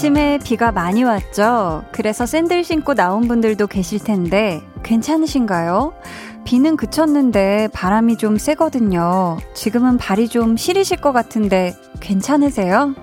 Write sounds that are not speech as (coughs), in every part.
아침에 비가 많이 왔죠? 그래서 샌들 신고 나온 분들도 계실 텐데, 괜찮으신가요? 비는 그쳤는데 바람이 좀 세거든요. 지금은 발이 좀 시리실 것 같은데, 괜찮으세요?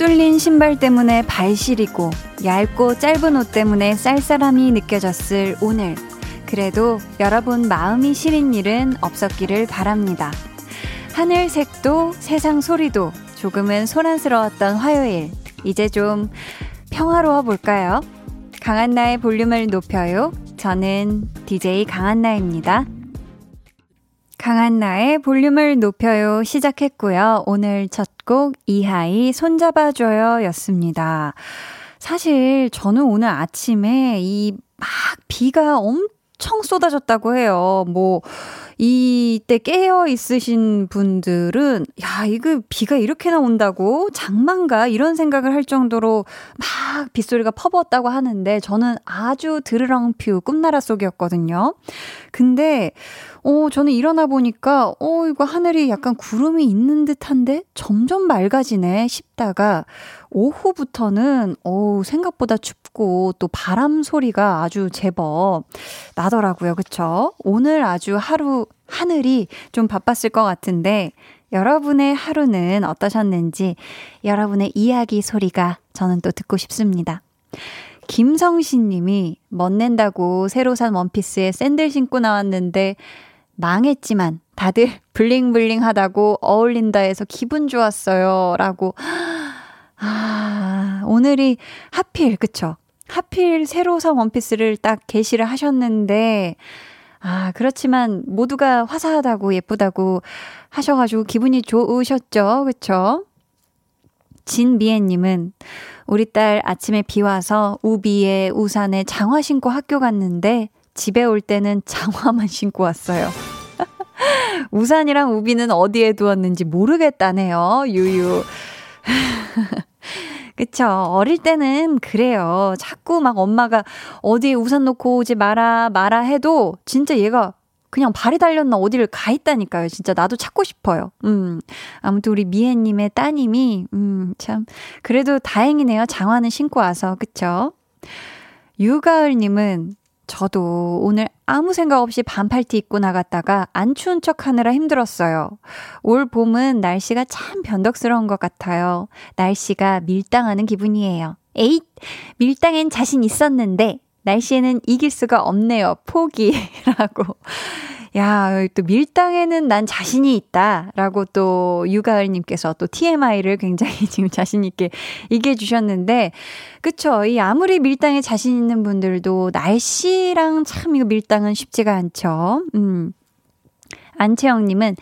뚫린 신발 때문에 발 시리고 얇고 짧은 옷 때문에 쌀쌀함이 느껴졌을 오늘. 그래도 여러분 마음이 시린 일은 없었기를 바랍니다. 하늘 색도 세상 소리도 조금은 소란스러웠던 화요일. 이제 좀 평화로워 볼까요? 강한나의 볼륨을 높여요. 저는 DJ 강한나입니다. 강한나의 볼륨을 높여요 시작했고요. 오늘 첫 곡 이하이 손잡아줘요 였습니다. 사실 저는 오늘 아침에 이 막 비가 엄청 쏟아졌다고 해요. 뭐, 이때 깨어 있으신 분들은, 야, 이거 비가 이렇게나 온다고? 장만가? 이런 생각을 할 정도로 막 빗소리가 퍼부었다고 하는데, 저는 아주 드르렁퓨 꿈나라 속이었거든요. 근데, 어, 저는 일어나 보니까, 어, 이거 하늘이 약간 구름이 있는 듯한데 점점 맑아지네 싶다가 오후부터는, 어우, 생각보다 춥고 또 바람 소리가 아주 제법 나더라고요. 그쵸? 오늘 아주 하루, 하늘이 좀 바빴을 것 같은데, 여러분의 하루는 어떠셨는지, 여러분의 이야기 소리가 저는 또 듣고 싶습니다. 김성신 님이 멋낸다고 새로 산 원피스에 샌들 신고 나왔는데 망했지만 다들 블링블링 하다고 어울린다 해서 기분 좋았어요. 라고. 아, 오늘이 하필, 그쵸? 하필 새로 산 원피스를 딱 게시를 하셨는데, 아, 그렇지만 모두가 화사하다고 예쁘다고 하셔가지고 기분이 좋으셨죠? 그쵸? 진미애님은 우리 딸 아침에 비 와서 우비에 우산에 장화 신고 학교 갔는데 집에 올 때는 장화만 (laughs) 신고 왔어요. (laughs) 우산이랑 우비는 어디에 두었는지 모르겠다네요. 유유. (laughs) 그쵸. 어릴 때는 그래요. 자꾸 막 엄마가 어디에 우산 놓고 오지 마라, 마라 해도 진짜 얘가 그냥 발이 달렸나 어디를 가 있다니까요. 진짜 나도 찾고 싶어요. 음. 아무튼 우리 미애님의 따님이, 음, 참. 그래도 다행이네요. 장화는 신고 와서. 그쵸? 유가을님은 저도 오늘 아무 생각 없이 반팔티 입고 나갔다가 안 추운 척 하느라 힘들었어요. 올 봄은 날씨가 참 변덕스러운 것 같아요. 날씨가 밀당하는 기분이에요. 에잇! 밀당엔 자신 있었는데, 날씨에는 이길 수가 없네요. 포기라고. 야, 또 밀당에는 난 자신이 있다. 라고 또 유가을님께서 또 TMI를 굉장히 (laughs) 지금 자신있게 얘기해 주셨는데, 그쵸. 이 아무리 밀당에 자신 있는 분들도 날씨랑 참 이거 밀당은 쉽지가 않죠. 음. 안채영님은,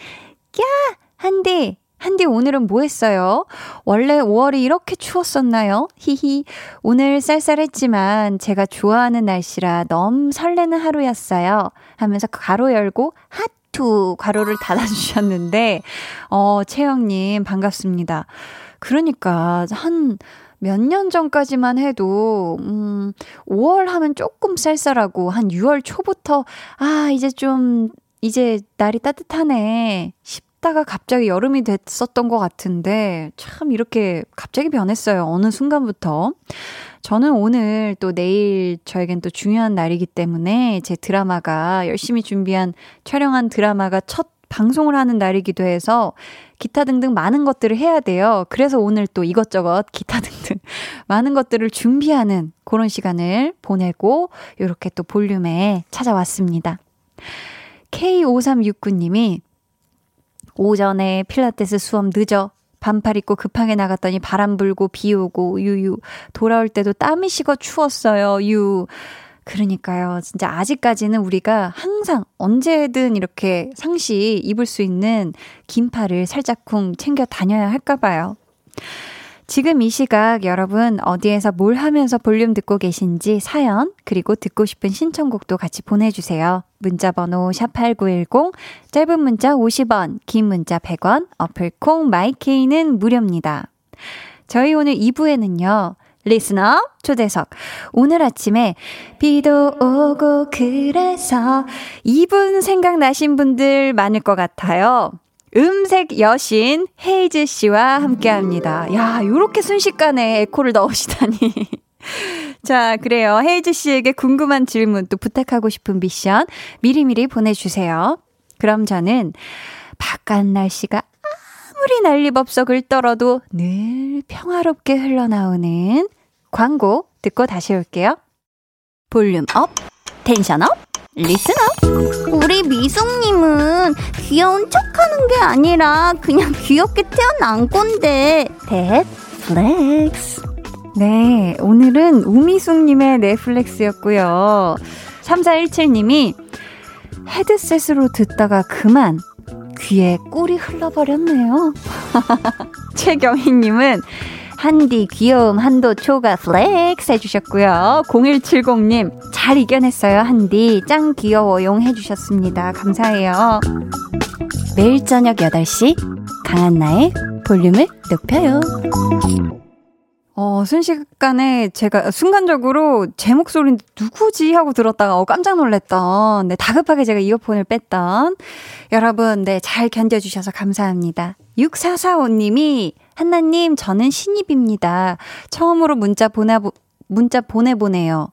야! 한디, 한디 오늘은 뭐 했어요? 원래 5월이 이렇게 추웠었나요? 히히. 오늘 쌀쌀했지만 제가 좋아하는 날씨라 너무 설레는 하루였어요. 하면서 가로 열고 하투 가로를 (gasps) 닫아주셨는데, 어, 채영님 반갑습니다. 그러니까 한 몇년 전까지만 해도, 음, 5월 하면 조금 쌀쌀하고, 한 6월 초부터, 아, 이제 좀, 이제 날이 따뜻하네. 춥다가 갑자기 여름이 됐었던 것 같은데 참 이렇게 갑자기 변했어요. 어느 순간부터. 저는 오늘 또 내일 저에겐 또 중요한 날이기 때문에 제 드라마가 열심히 준비한 촬영한 드라마가 첫 방송을 하는 날이기도 해서 기타 등등 많은 것들을 해야 돼요. 그래서 오늘 또 이것저것 기타 (laughs) 등등 많은 것들을 준비하는 그런 시간을 보내고 이렇게 또 볼륨에 찾아왔습니다. K5369님이 오전에 필라테스 수업 늦어 반팔 입고 급하게 나갔더니 바람 불고 비 오고 유유 돌아올 때도 땀이 식어 추웠어요 유 그러니까요. 진짜 아직까지는 우리가 항상 언제든 이렇게 상시 입을 수 있는 긴팔을 살짝쿵 챙겨 다녀야 할까 봐요. 지금 이 시각 여러분 어디에서 뭘 하면서 볼륨 듣고 계신지 사연, 그리고 듣고 싶은 신청곡도 같이 보내주세요. 문자번호 샵8910, 짧은 문자 50원, 긴 문자 100원, 어플 콩 my K는 무료입니다. 저희 오늘 2부에는요, listener 초대석. 오늘 아침에 비도 오고 그래서 이분 생각나신 분들 많을 것 같아요. 음색 여신 헤이즈 씨와 함께 합니다. 야, 요렇게 순식간에 에코를 넣으시다니. (laughs) 자, 그래요. 헤이즈 씨에게 궁금한 질문 또 부탁하고 싶은 미션 미리미리 보내주세요. 그럼 저는 바깥 날씨가 아무리 난리법석을 떨어도 늘 평화롭게 흘러나오는 광고 듣고 다시 올게요. 볼륨 up, 텐션 up, up. 우리 미숙님은 귀여운 척 하는 게 아니라 그냥 귀엽게 태어난 건데. 넷 flex. 네, 오늘은 우미숙님의 넷 flex였고요. 3417님이 헤드셋으로 듣다가 그만 귀에 꿀이 흘러버렸네요. (laughs) 최경희님은 한디 귀여움 한도 초과 flex 해주셨고요. 0170님 잘 이겨냈어요 한디 짱 귀여워용 해주셨습니다. 감사해요. 매일 저녁 8시 강한나의 볼륨을 높여요. 어, 순식간에 제가 순간적으로 제 목소리는 누구지 하고 들었다가 어, 깜짝 놀랐던, 네, 다급하게 제가 이어폰을 뺐던 여러분, 네, 잘 견뎌주셔서 감사합니다. 6445님이 한나님, 저는 신입입니다. 처음으로 문자 보내, 문자 보내보네요.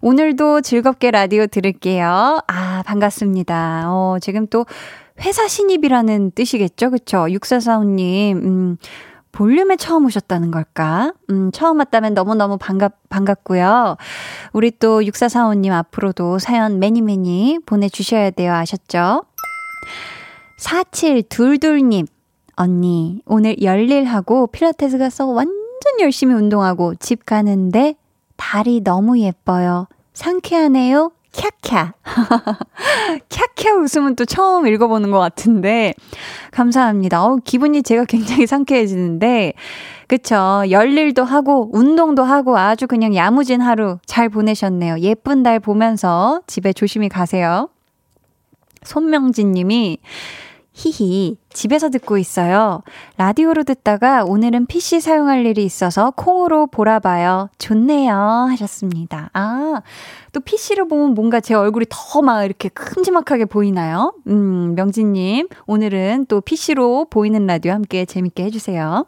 오늘도 즐겁게 라디오 들을게요. 아, 반갑습니다. 어, 지금 또 회사 신입이라는 뜻이겠죠? 그쵸? 6445님, 음, 볼륨에 처음 오셨다는 걸까? 음, 처음 왔다면 너무너무 반갑, 반갑고요. 우리 또 6445님 앞으로도 사연 매니매니 보내주셔야 돼요. 아셨죠? 4722님, 언니, 오늘 열일하고 필라테스 가서 완전 열심히 운동하고 집 가는데 달이 너무 예뻐요. 상쾌하네요. 캬캬. (laughs) 캬캬 웃음은 또 처음 읽어보는 것 같은데, 감사합니다. 어 기분이 제가 굉장히 상쾌해지는데, 그쵸. 열일도 하고, 운동도 하고, 아주 그냥 야무진 하루 잘 보내셨네요. 예쁜 달 보면서 집에 조심히 가세요. 손명진 님이, 히히, 집에서 듣고 있어요. 라디오로 듣다가 오늘은 PC 사용할 일이 있어서 콩으로 보라봐요. 좋네요. 하셨습니다. 아, 또 PC로 보면 뭔가 제 얼굴이 더 막 이렇게 큼지막하게 보이나요? 음, 명진님, 오늘은 또 PC로 보이는 라디오 함께 재밌게 해주세요.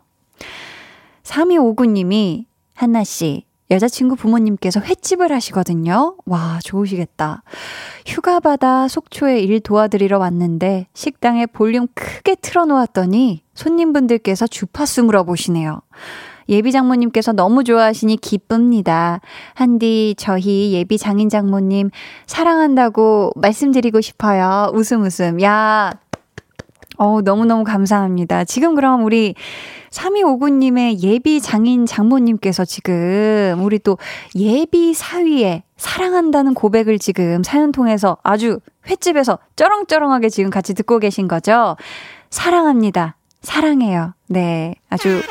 3259님이, 한나씨, 여자친구 부모님께서 횟집을 하시거든요. 와, 좋으시겠다. 휴가 받아 속초에 일 도와드리러 왔는데 식당에 볼륨 크게 틀어놓았더니 손님분들께서 주파수 물어보시네요. 예비 장모님께서 너무 좋아하시니 기쁩니다. 한디, 저희 예비 장인 장모님 사랑한다고 말씀드리고 싶어요. 웃음 웃음. 야, 어 너무너무 감사합니다. 지금 그럼 우리 3259님의 예비 장인 장모님께서 지금 우리 또 예비 사위에 사랑한다는 고백을 지금 사연 통해서 아주 횟집에서 쩌렁쩌렁하게 지금 같이 듣고 계신 거죠? 사랑합니다. 사랑해요. 네. 아주.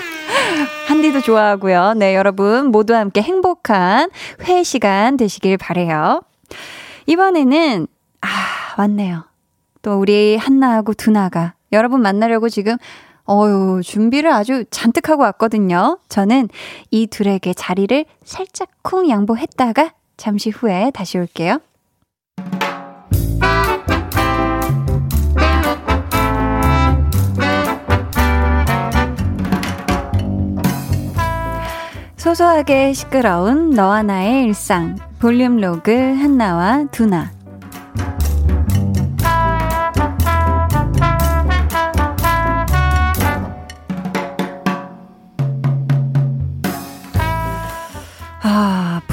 (laughs) 한디도 좋아하고요. 네, 여러분 모두 함께 행복한 회 시간 되시길 바래요. 이번에는 아, 왔네요. 또 우리 한나하고 두나가 여러분 만나려고 지금 어유 준비를 아주 잔뜩 하고 왔거든요. 저는 이 둘에게 자리를 살짝 쿵 양보했다가 잠시 후에 다시 올게요. 소소하게 시끄러운 너와 나의 일상 볼륨 로그 한나와 두나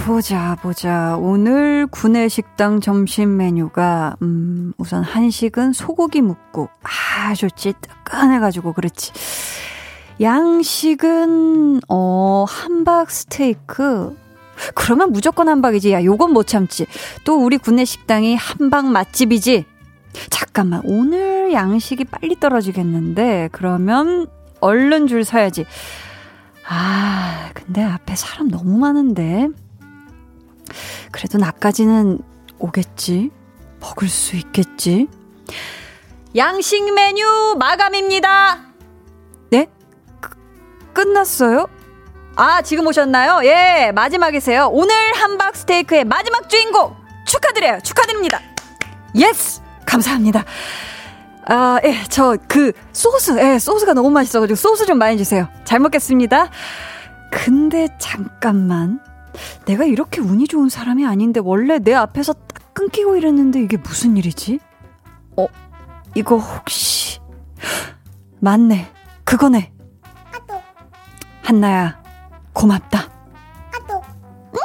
보자, 보자. 오늘 구내식당 점심 메뉴가, 음, 우선 한식은 소고기 묵국. 아, 좋지. 뜨끈해가지고, 그렇지. 양식은, 어, 함박 스테이크. 그러면 무조건 한박이지. 야, 요건 못 참지. 또 우리 구내 식당이 한박 맛집이지. 잠깐만, 오늘 양식이 빨리 떨어지겠는데, 그러면 얼른 줄 서야지. 아, 근데 앞에 사람 너무 많은데. 그래도 나까지는 오겠지. 먹을 수 있겠지. 양식 메뉴 마감입니다. 네? 그, 끝났어요? 아, 지금 오셨나요? 예, 마지막이세요. 오늘 함박 스테이크의 마지막 주인공 축하드려요. 축하드립니다. yes! 감사합니다. 아, 예, 저 그 소스, 예, 소스가 너무 맛있어가지고 소스 좀 많이 주세요. 잘 먹겠습니다. 근데 잠깐만. 내가 이렇게 운이 좋은 사람이 아닌데 원래 내 앞에서 딱 끊기고 이랬는데 이게 무슨 일이지? 어, 이거 혹시 맞네. 그거네. 한나야, 고맙다. 응?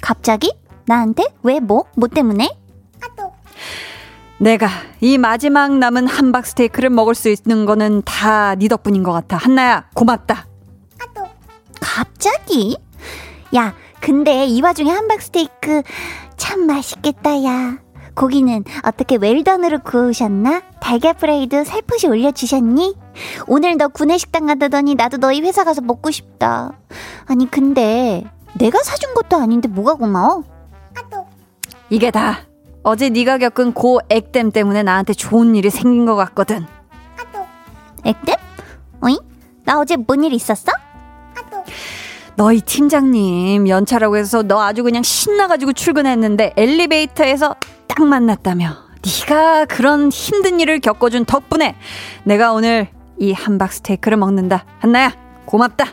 갑자기? 나한테? 왜 뭐? 뭐 때문에? 내가 이 마지막 남은 함박 스테이크를 먹을 수 있는 거는 다 네 덕분인 것 같아. 한나야, 고맙다. 갑자기? 야, 근데 이 와중에 함박 스테이크 참 맛있겠다, 야. 고기는 어떻게 웰던으로 구우셨나? 달걀 프라이도 살포시 올려주셨니? 오늘 너 구내식당 가다더니 나도 너희 회사 가서 먹고 싶다. 아니, 근데 내가 사준 것도 아닌데 뭐가 고마워? 이게 다 어제 네가 겪은 고 액땜 때문에 나한테 좋은 일이 생긴 것 같거든. 액땜? 어이? 나 어제 뭔 일 있었어? 너희 팀장님 연차라고 해서 너 아주 그냥 신나가지고 출근했는데 엘리베이터에서 딱 만났다며. 네가 그런 힘든 일을 겪어준 덕분에 내가 오늘 이 함박 스테이크를 먹는다. 한나야 고맙다.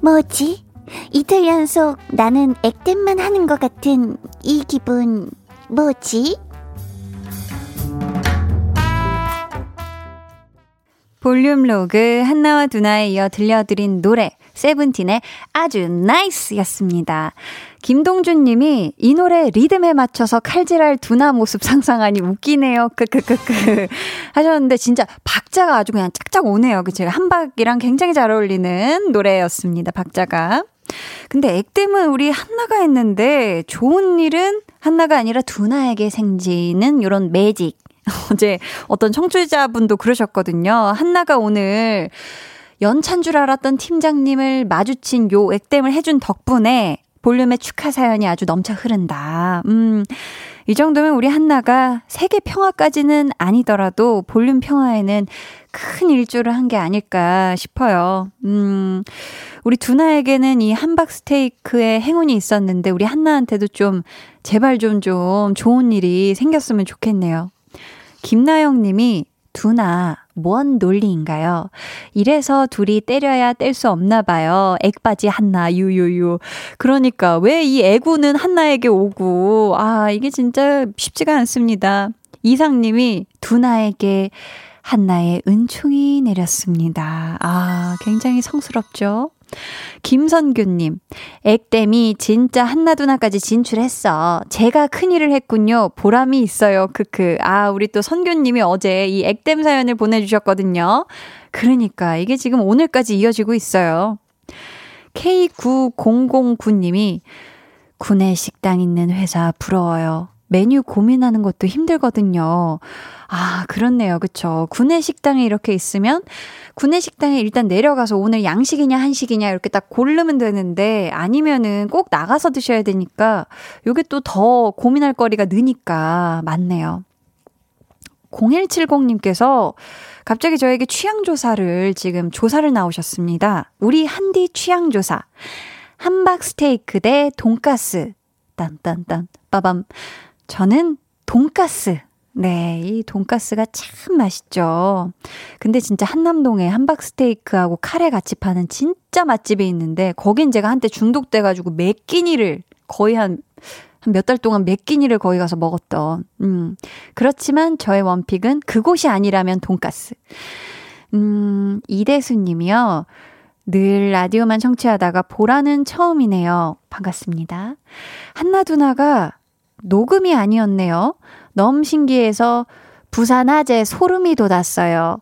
뭐지? 이틀 연속 나는 액땜만 하는 것 같은 이 기분 뭐지? 볼륨 로그 한나와 두나에 이어 들려드린 노래 세븐틴의 아주 NICE였습니다. 김동준 님이 이 노래 리듬에 맞춰서 칼질할 두나 모습 상상하니 웃기네요. 크크크크 하셨는데 진짜 박자가 아주 그냥 짝짝 오네요. 그쵸? 함박이랑 굉장히 잘 어울리는 노래였습니다. 박자가. 근데 액땜은 우리 한나가 했는데 좋은 일은 한나가 아니라 두나에게 생기는 이런 매직. (laughs) 어제 어떤 청취자분도 그러셨거든요. 한나가 오늘 연찬 줄 알았던 팀장님을 마주친 요 액땜을 해준 덕분에 볼륨의 축하 사연이 아주 넘쳐 흐른다. 음, 이 정도면 우리 한나가 세계 평화까지는 아니더라도 볼륨 평화에는 큰 일조를 한 게 아닐까 싶어요. 음, 우리 두나에게는 이 함박 스테이크의 행운이 있었는데 우리 한나한테도 좀 제발 좀좀 좀 좋은 일이 생겼으면 좋겠네요. 김나영 님이 두나 뭔 논리인가요? 이래서 둘이 때려야 뗄 수 없나 봐요. 액바지 한나 유유유. 그러니까 왜 이 애구는 한나에게 오고 아 이게 진짜 쉽지가 않습니다. 이상님이 두나에게 한나의 은총이 내렸습니다. 아 굉장히 성스럽죠? 김선규님, 액땜이 진짜 한나두나까지 진출했어. 제가 큰일을 했군요. 보람이 있어요. 크크. 아, 우리 또 선규님이 어제 이 액땜 사연을 보내주셨거든요. 그러니까 이게 지금 오늘까지 이어지고 있어요. K9009님이 군내 식당 있는 회사 부러워요. 메뉴 고민하는 것도 힘들거든요. 아, 그렇네요. 그쵸. 구내 식당에 이렇게 있으면 구내 식당에 일단 내려가서 오늘 양식이냐 한식이냐 이렇게 딱 고르면 되는데 아니면은 꼭 나가서 드셔야 되니까 요게 또 더 고민할 거리가 느니까 맞네요. 0170님께서 갑자기 저에게 취향조사를 지금 조사를 나오셨습니다. 우리 한디 취향조사. 함박 스테이크 대 돈가스. 딴딴딴 빠밤. 저는 돈가스. 네, 이 돈가스가 참 맛있죠. 근데 진짜 한남동에 함박 스테이크하고 카레 같이 파는 진짜 맛집이 있는데 거긴 제가 한때 중독돼 가지고 몇 끼니를 거의 한한몇달 동안 몇 끼니를 거기 가서 먹었던. 음. 그렇지만 저의 원픽은 그곳이 아니라면 돈가스. 음, 이대수 님이요. 늘 라디오만 청취하다가 보라는 처음이네요. 반갑습니다. 한나두나가 녹음이 아니었네요. 너무 신기해서 부산 화제 소름이 돋았어요.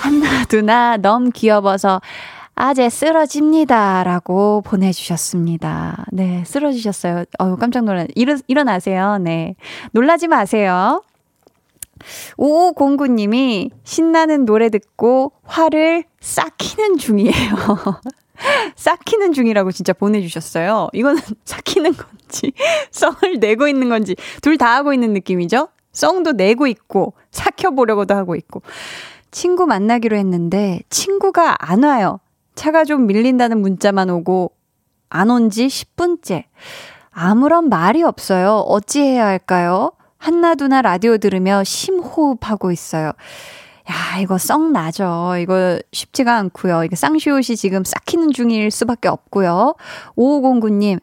한나 두나 너무 귀여워서 아재 쓰러집니다. 라고 보내주셨습니다. 네, 쓰러지셨어요. 어우, 깜짝 놀랐, 일어, 일어나세요. 네. 놀라지 마세요. 5509님이 신나는 노래 듣고 화를 싹 키는 중이에요. (laughs) 싹키는 중이라고 진짜 보내주셨어요. 이거는 (laughs) 싹키는 건지, 썽을 내고 있는 건지, 둘 다 하고 있는 느낌이죠? 썽도 내고 있고, 삭혀보려고도 하고 있고. 친구 만나기로 했는데, 친구가 안 와요. 차가 좀 밀린다는 문자만 오고, 안 온 지 10분째. 아무런 말이 없어요. 어찌해야 할까요? 한나두나 라디오 들으며 심호흡하고 있어요. 야, 이거 썩 나죠. 이거 쉽지가 않고요. 이거 쌍시옷이 지금 싹히는 중일 수밖에 없고요. 5509님,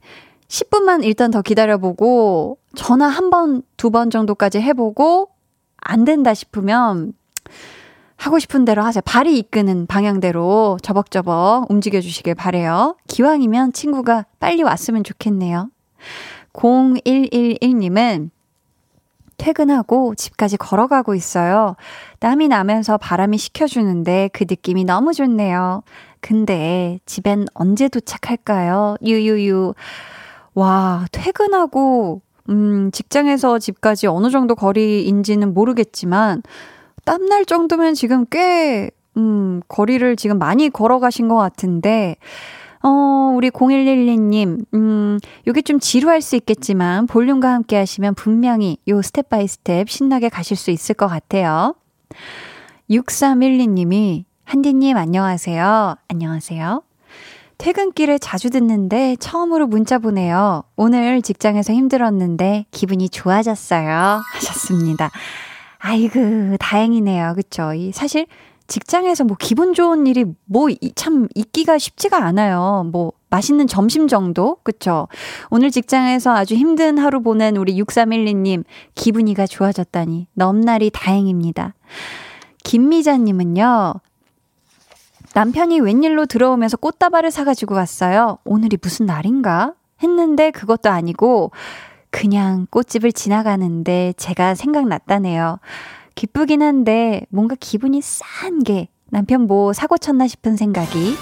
10분만 일단 더 기다려보고, 전화 한 번, 두 번 정도까지 해보고, 안 된다 싶으면, 하고 싶은 대로 하세요. 발이 이끄는 방향대로 저벅저벅 움직여 주시길 바래요. 기왕이면 친구가 빨리 왔으면 좋겠네요. 0111님은 퇴근하고 집까지 걸어가고 있어요. 땀이 나면서 바람이 식혀주는데 그 느낌이 너무 좋네요. 근데 집엔 언제 도착할까요? 유유유. 와, 퇴근하고, 음, 직장에서 집까지 어느 정도 거리인지는 모르겠지만, 땀날 정도면 지금 꽤, 음, 거리를 지금 많이 걸어가신 것 같은데, 어, 우리 0112님, 음, 요게 좀 지루할 수 있겠지만 볼륨과 함께 하시면 분명히 요 step by step 신나게 가실 수 있을 것 같아요. 6312님이, 한디님 안녕하세요. 안녕하세요. 퇴근길에 자주 듣는데 처음으로 문자 보내요. 오늘 직장에서 힘들었는데 기분이 좋아졌어요. 하셨습니다. 아이고, 다행이네요. 그쵸? 이 사실 직장에서 뭐 기분 좋은 일이 뭐 참 있기가 쉽지가 않아요. 뭐 맛있는 점심 정도? 그쵸? 오늘 직장에서 아주 힘든 하루 보낸 우리 6312님, 기분이가 좋아졌다니 넘날이 다행입니다. 김미자님은요, 남편이 웬일로 들어오면서 꽃다발을 사가지고 왔어요. 오늘이 무슨 날인가? 했는데 그것도 아니고, 그냥 꽃집을 지나가는데 제가 생각났다네요. 기쁘긴 한데 뭔가 기분이 싼 게 남편 뭐 사고 쳤나 싶은 생각이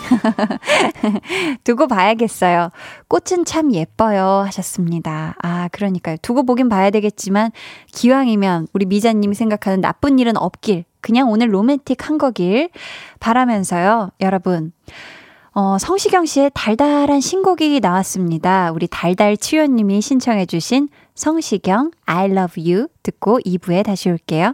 (laughs) 두고 봐야겠어요. 꽃은 참 예뻐요 하셨습니다. 아 그러니까요. 두고 보긴 봐야 되겠지만 기왕이면 우리 미자님이 생각하는 나쁜 일은 없길 그냥 오늘 로맨틱한 거길 바라면서요. 여러분 어, 성시경 씨의 달달한 신곡이 나왔습니다. 우리 달달 치유님이 신청해주신 성시경 I love you 듣고 2부에 다시 올게요.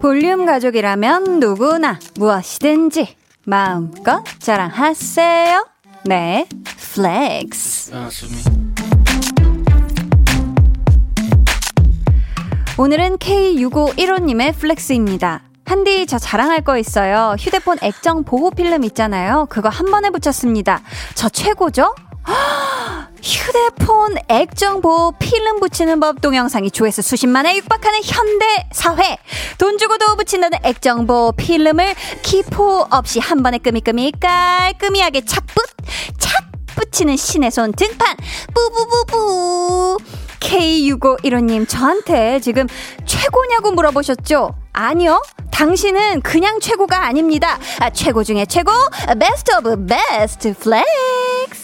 볼륨 가족이라면 누구나 무엇이든지 마음껏 자랑하세요. 네, flex. 오늘은 K6515님의 flex입니다. 한디 저 자랑할 거 있어요. 휴대폰 액정 보호 필름 있잖아요. 그거 한 번에 붙였습니다. 저 최고죠? 휴대폰 액정 보호 필름 붙이는 법 동영상이 조회수 수십만에 육박하는 현대 사회. 돈 주고도 붙인다는 액정 보호 필름을 기포 없이 한 번에 끄미끄미 깔끔하게 착붙 착 붙이는 신의 손 등판 뿌뿌뿌뿌. K6515님, 저한테 지금 최고냐고 물어보셨죠? 아니요. 당신은 그냥 최고가 아닙니다. 아, 최고 중에 최고, best of best flex.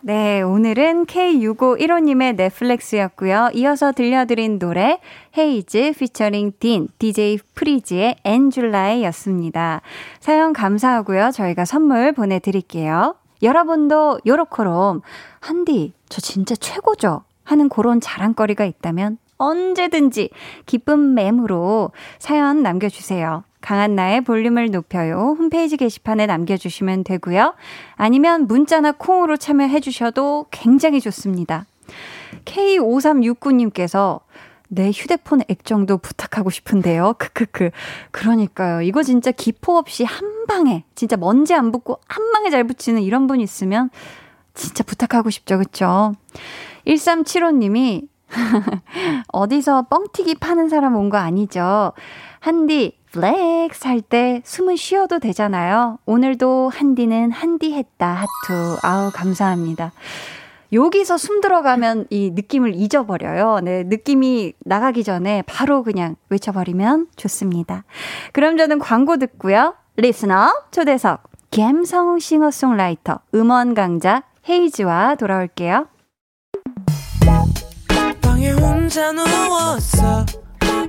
네, 오늘은 K6515님의 넷 flex였고요. 이어서 들려드린 노래 헤이즈 피처링 딘 DJ 프리즈의 엔줄라이였습니다. 사연 감사하고요. 저희가 선물 보내드릴게요. 여러분도 요렇게롬 한디 저 진짜 최고죠? 하는 그런 자랑거리가 있다면 언제든지 기쁜 맴으로 사연 남겨주세요. 강한나의 볼륨을 높여요. 홈페이지 게시판에 남겨주시면 되고요. 아니면 문자나 콩으로 참여해 주셔도 굉장히 좋습니다. K5369님께서 내 휴대폰 액정도 부탁하고 싶은데요. 크크크. 그러니까요. 이거 진짜 기포 없이 한 방에, 진짜 먼지 안 붙고 한 방에 잘 붙이는 이런 분 있으면 진짜 부탁하고 싶죠. 그쵸? 1375님이 (laughs) 어디서 뻥튀기 파는 사람 온 거 아니죠? 한디, flex 할 때 숨을 쉬어도 되잖아요. 오늘도 한디는 한디 했다. 하트. 아우, 감사합니다. 여기서 숨 들어가면 이 느낌을 잊어버려요. 네, 느낌이 나가기 전에 바로 그냥 외쳐버리면 좋습니다. 그럼 저는 광고 듣고요. 리스너 초대석 갬성 싱어송라이터 음원 강자 헤이즈와 돌아올게요.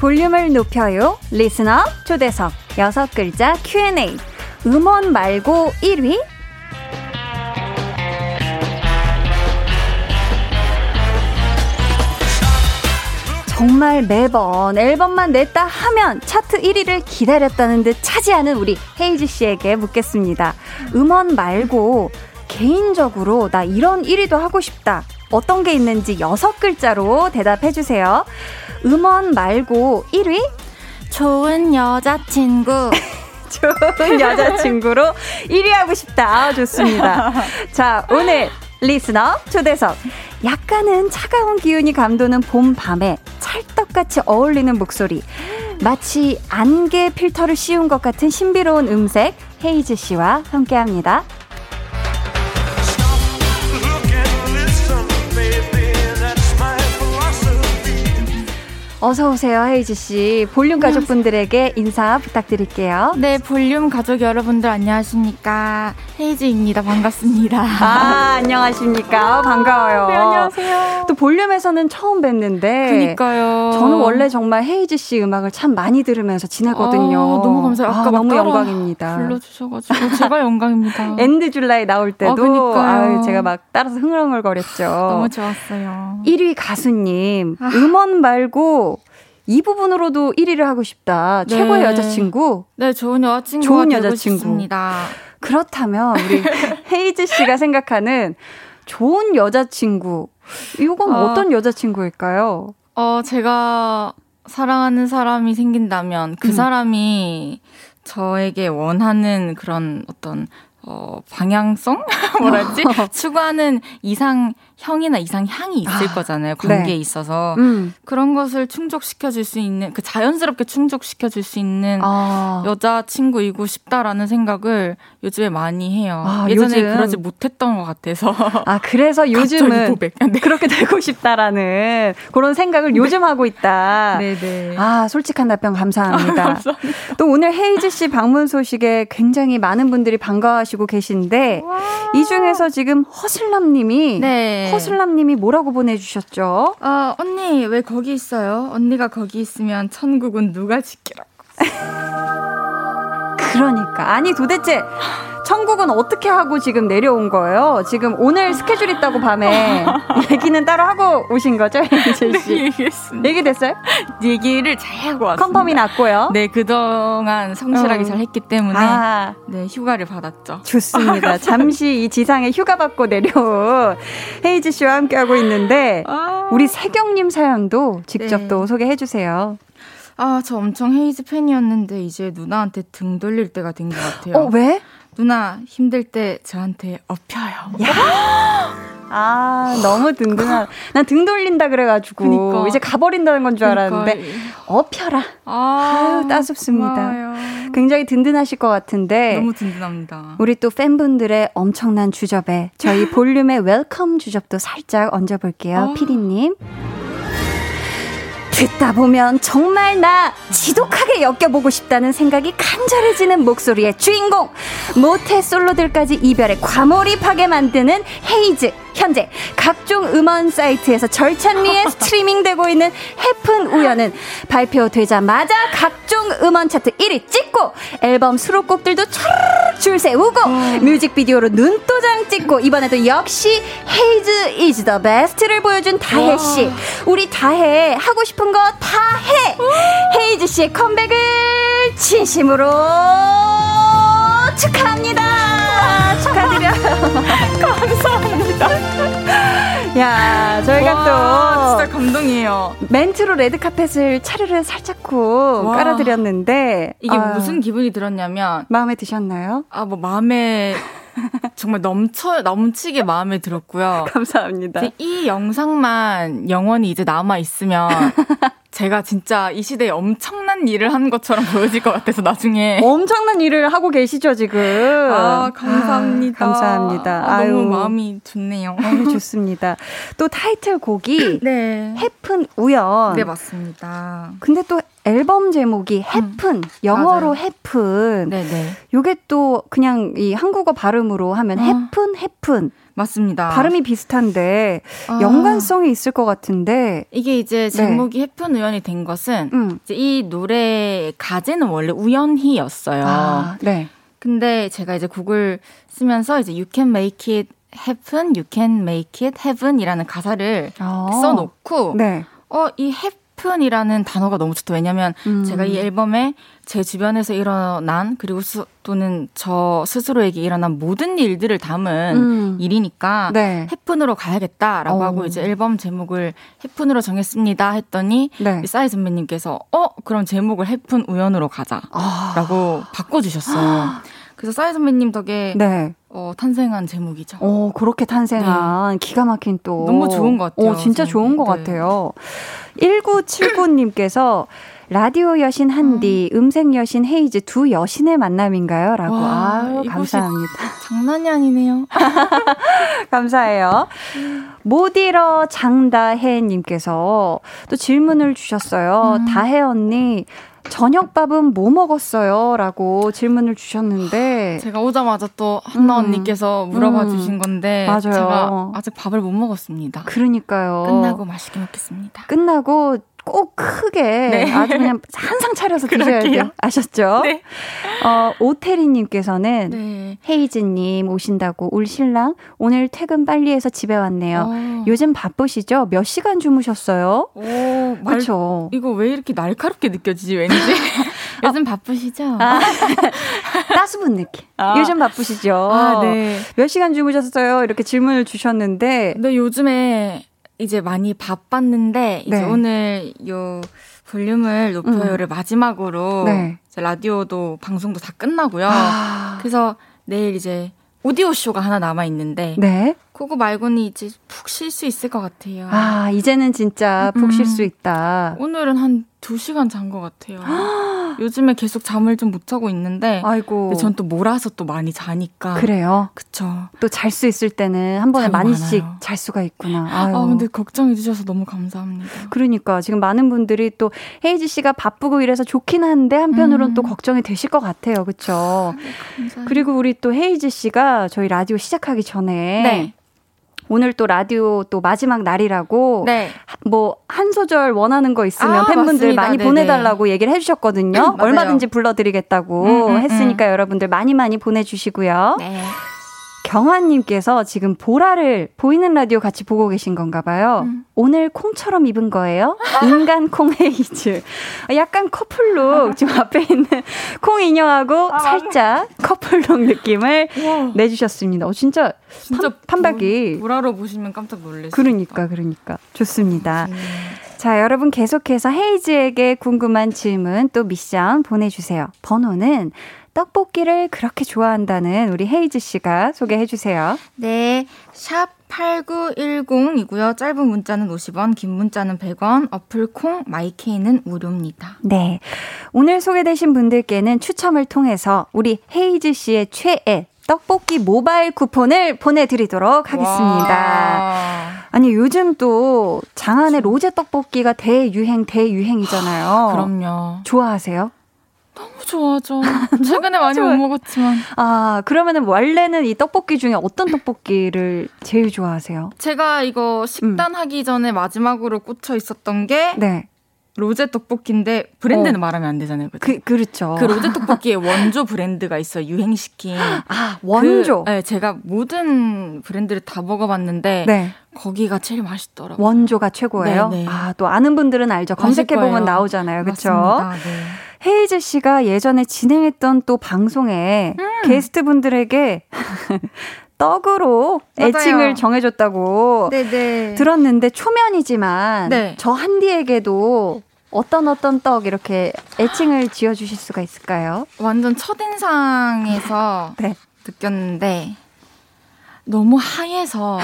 볼륨을 높여요. 리스너 초대석 여섯 글자 Q&A. 음원 말고 1위? 정말 매번 앨범만 냈다 하면 차트 1위를 기다렸다는 듯 차지하는 우리 헤이즈 씨에게 묻겠습니다. 음원 말고 개인적으로 나 이런 1위도 하고 싶다. 어떤 게 있는지 여섯 글자로 대답해 주세요. 음원 말고 1위? 좋은 여자친구. (laughs) 좋은 여자친구로 1위 하고 싶다. 아, 좋습니다. (laughs) 자, 오늘 리스너 초대석. 약간은 차가운 기운이 감도는 봄 밤에 찰떡같이 어울리는 목소리. 마치 안개 필터를 씌운 것 같은 신비로운 음색 헤이즈 씨와 함께 합니다. 어서 오세요, 헤이즈 씨. 볼륨 가족분들에게 인사 부탁드릴게요. 네, 볼륨 가족 여러분들 안녕하십니까? 헤이즈입니다. 반갑습니다. 아, 안녕하십니까? 반가워요. 네, 안녕하세요. 또 볼륨에서는 처음 뵀는데. 그니까요. 저는 원래 정말 헤이즈 씨 음악을 참 많이 들으면서 지내거든요. 아, 너무 감사해요. 아까 아, 너무 영광입니다. 불러 주셔 가지고 제가 영광입니다. (laughs) And July 나올 때도 아, 제가 막 따라서 흥얼흥얼거렸죠. 너무 좋았어요. 1위 가수님 아. 음원 말고 이 부분으로도 1위를 하고 싶다. 네. 최고의 여자친구. 네, 좋은 여자친구. 좋은 여자친구. 그렇다면 우리 (laughs) 헤이즈 씨가 생각하는 좋은 여자친구. 이건 어, 어떤 여자친구일까요? 어, 제가 사랑하는 사람이 생긴다면 그 음. 사람이 저에게 원하는 그런 어떤 어, 방향성? (laughs) 뭐랄지? (laughs) 추구하는 이상 형이나 이상 향이 있을 아, 거잖아요. 관계에 네. 있어서. 음. 그런 것을 충족시켜 줄 수 있는, 그 자연스럽게 충족시켜 줄 수 있는 아. 여자 친구이고 싶다라는 생각을 요즘에 많이 해요. 아, 예전에 요즘. 그러지 못했던 것 같아서. 아, 그래서 (laughs) 요즘은 네. 그렇게 되고 싶다라는 그런 생각을 요즘 하고 있다. 네네. 아, 솔직한 답변 감사합니다. 감사합니다. 또 오늘 헤이즈 씨 방문 소식에 굉장히 많은 분들이 반가워하시고 계신데 이 중에서 지금 허슬람 님이 네. 허슬람 님이 뭐라고 보내주셨죠? 어, 언니 왜 거기 있어요? 언니가 거기 있으면 천국은 누가 지키라고. (laughs) 그러니까 아니 도대체 천국은 어떻게 하고 지금 내려온 거예요? 지금 오늘 스케줄 있다고 밤에 (laughs) 얘기는 따로 하고 오신 거죠, (laughs) 혜진 씨? 네, 얘기했습니다. 얘기 됐어요? 얘기를 잘 하고 왔습니다. confirm이 났고요. 네, 그동안 성실하게 어. 잘 했기 때문에 아. 네, 휴가를 받았죠. 좋습니다. 아, (laughs) 잠시 이 지상에 휴가 받고 내려온 헤이지 씨와 함께하고 있는데 아. 우리 세경님 사연도 직접 네. 또 소개해 주세요. 아, 저 엄청 헤이즈 팬이었는데 이제 누나한테 등 돌릴 때가 된 것 같아요. 어, 왜? 누나 힘들 때 저한테 업혀요. 야. (gasps) 아, 너무 든든한. 난 등 돌린다 그래가지고 그니까. 이제 가버린다는 건 줄 알았는데 업혀라. 아, 유 따숩습니다. 고마워요. 굉장히 든든하실 것 같은데 너무 든든합니다. 우리 또 팬분들의 엄청난 주접에 저희 볼륨의 welcome 주접도 살짝 얹어볼게요, 아. 피디님. 듣다 보면 정말 나 지독하게 엮여보고 싶다는 생각이 간절해지는 목소리의 주인공. 모태 솔로들까지 이별에 과몰입하게 만드는 헤이즈. 현재 각종 음원 사이트에서 절찬리에 (laughs) 스트리밍되고 있는 헤픈 우연은 발표되자마자 각종 음원 차트 1위 찍고 앨범 수록곡들도 촤르르 줄 세우고 어. 뮤직비디오로 눈도장 찍고 이번에도 역시 헤이즈 is the best를 보여준 다혜 씨. 우리 다혜 하고 싶은 거 다 해. 헤이즈 씨의 컴백을 진심으로 축하합니다. 축하드려요. (laughs) 감사합니다. 야, 저희가 와, 또 진짜 감동이에요. 멘트로 레드 카펫을 차르르 살짝쿵 깔아드렸는데 이게 아, 무슨 기분이 들었냐면 마음에 드셨나요? 아, 뭐 마음에 정말 넘쳐 넘치게 마음에 들었고요. (laughs) 감사합니다. 이 영상만 영원히 이제 남아 있으면 (laughs) 제가 진짜 이 시대에 엄청난 일을 한 것처럼 보여질 것 같아서 나중에 엄청난 일을 하고 계시죠 지금. 아 감사합니다. 아, 감사합니다. 아, 너무 마음이 좋네요. 너무 좋습니다. 또 타이틀곡이 (laughs) 네. 해픈 우연. 네 맞습니다. 근데 또 앨범 제목이 해픈 음. 영어로 해픈. 네네. 요게 또 그냥 이 한국어 발음으로 하면 해픈 어. 해픈. 맞습니다. 발음이 비슷한데 아. 연관성이 있을 것 같은데 이게 이제 네. 제목이 네. 해픈 우연이 된 것은 음. 이제 이 노래의 가제는 원래 우연히였어요. 아, 네. 근데 제가 이제 곡을 쓰면서 이제 You can make it happen, you can make it heaven이라는 가사를 아. 써놓고 네. 어이 해픈 이라는 단어가 너무 좋다. 왜냐면 음. 제가 이 앨범에 제 주변에서 일어난 그리고 수, 또는 저 스스로에게 일어난 모든 일들을 담은 음. 일이니까 네. 해픈으로 가야겠다라고 오. 하고 이제 앨범 제목을 해픈으로 정했습니다 했더니 네. 싸이 선배님께서 어 그럼 제목을 해픈 우연으로 가자라고 아. 바꿔주셨어요. 그래서 싸이 선배님 덕에 네. 어, 탄생한 제목이죠. 어, 그렇게 탄생한 네. 기가 막힌 또 너무 좋은 것 같아요. 어, 진짜 좋은 것 네. 같아요. 1979님께서 라디오 여신 한디, 음. 색 여신 헤이즈 두 여신의 만남인가요? 라고. 와, 아유, 감사합니다. 장난이 아니네요. (laughs) 감사해요. 못 잃어 장다혜님께서 또 질문을 주셨어요. 음. 다혜 언니, 저녁밥은 뭐 먹었어요? 라고 질문을 주셨는데. 제가 오자마자 또 한나 음. 언니께서 물어봐 음. 주신 건데. 맞아요. 제가 아직 밥을 못 먹었습니다. 그러니까요. 끝나고 맛있게 먹겠습니다. 끝나고 꼭 크게 네. 아주 그냥 한상 차려서 (laughs) 드셔야 돼요. 아셨죠? 네. 어, 오태리님께서는 네. 헤이즈님 오신다고 울 신랑 오늘 퇴근 빨리 해서 집에 왔네요. 오. 어. 요즘 바쁘시죠? 몇 시간 주무셨어요? 오, 그렇죠. 이거 왜 이렇게 날카롭게 느껴지지? 왠지 (laughs) 요즘 바쁘시죠? 아, (laughs) 따스분 느낌. 아. 요즘 바쁘시죠? 아, 네. 몇 시간 주무셨어요? 이렇게 질문을 주셨는데. 네, 요즘에 이제 많이 바빴는데 이제 네. 오늘 요 볼륨을 높여요를 음. 마지막으로 네. 라디오도 방송도 다 끝나고요. 아. 그래서 내일 이제 오디오 쇼가 하나 남아 있는데 네. 그거 말고는 이제 푹 쉴 수 있을 것 같아요. 아 이제는 진짜 푹 쉴수 음. 있다. 오늘은 한 2 시간 잔 것 같아요. (laughs) 요즘에 계속 잠을 좀 못 자고 있는데. 아이고. 전 또 몰아서 또 많이 자니까. 그래요? 그쵸. 또 잘 수 있을 때는 한 번에 많이씩 많아요. 잘 수가 있구나. 아유. 아, 근데 걱정해 주셔서 너무 감사합니다. 그러니까 지금 많은 분들이 또 헤이지 씨가 바쁘고 이래서 좋긴 한데 한편으로는 음. 또 걱정이 되실 것 같아요. 그쵸? 네, 그리고 우리 또 헤이지 씨가 저희 라디오 시작하기 전에. 네. 오늘 또 라디오 또 마지막 날이라고 네. 뭐한 소절 원하는 거 있으면 아, 팬분들 맞습니다. 많이 네네. 보내달라고 얘기를 해주셨거든요. 음, 얼마든지 불러드리겠다고 음, 음, 음, 했으니까 여러분들 많이 많이 보내주시고요. 네. 경환님께서 지금 보라를 보이는 라디오 같이 보고 계신 건가 봐요. 음. 오늘 콩처럼 입은 거예요? 인간 콩 헤이즈. 약간 커플룩, 지금 앞에 있는 콩 인형하고 아, 살짝 커플룩 느낌을 우와. 내주셨습니다. 어, 진짜, 진짜 판, 박이 보라로 보시면 깜짝 놀라실 그러니까, 그러니까. 좋습니다. 음. 자, 여러분 계속해서 헤이즈에게 궁금한 질문 또 미션 보내주세요. 번호는 떡볶이를 그렇게 좋아한다는 우리 헤이즈 씨가 소개해 주세요. 네. 샵 8910이고요. 짧은 문자는 50원, 긴 문자는 100원, 어플 콩, 마이케이는 무료입니다. 네. 오늘 소개되신 분들께는 추첨을 통해서 우리 헤이즈 씨의 최애 떡볶이 모바일 쿠폰을 보내드리도록 하겠습니다. 와. 아니 요즘 또 장안의 로제 떡볶이가 대유행 대유행이잖아요. 그럼요. 좋아하세요? 너무 좋아하죠. (laughs) 최근에 많이 못 먹었지만. 아, 그러면은 원래는 이 떡볶이 중에 어떤 떡볶이를 제일 좋아하세요? 제가 이거 식단 음. 하기 전에 마지막으로 꽂혀 있었던 게 네. 로제 떡볶이인데 브랜드는 어. 말하면 안 되잖아요. 그죠? 그 그렇죠. 그 로제 떡볶이의 원조 브랜드가 있어요. 유행시킨. 아 원조. 그, 네, 제가 모든 브랜드를 다 먹어봤는데 네. 거기가 제일 맛있더라고요. 원조가 최고예요. 네, 네. 아또 아는 분들은 알죠. 검색해 보면 나오잖아요. 그렇죠. 헤이즈 씨가 예전에 진행했던 또 방송에 음. 게스트 분들에게 (laughs) 떡으로 맞아요. 애칭을 정해줬다고 네네. 들었는데 초면이지만 네. 저 한디에게도 어떤 어떤 떡 이렇게 애칭을 지어주실 수가 있을까요? 완전 첫인상에서 (laughs) 네. 느꼈는데 너무 하얘서 (laughs)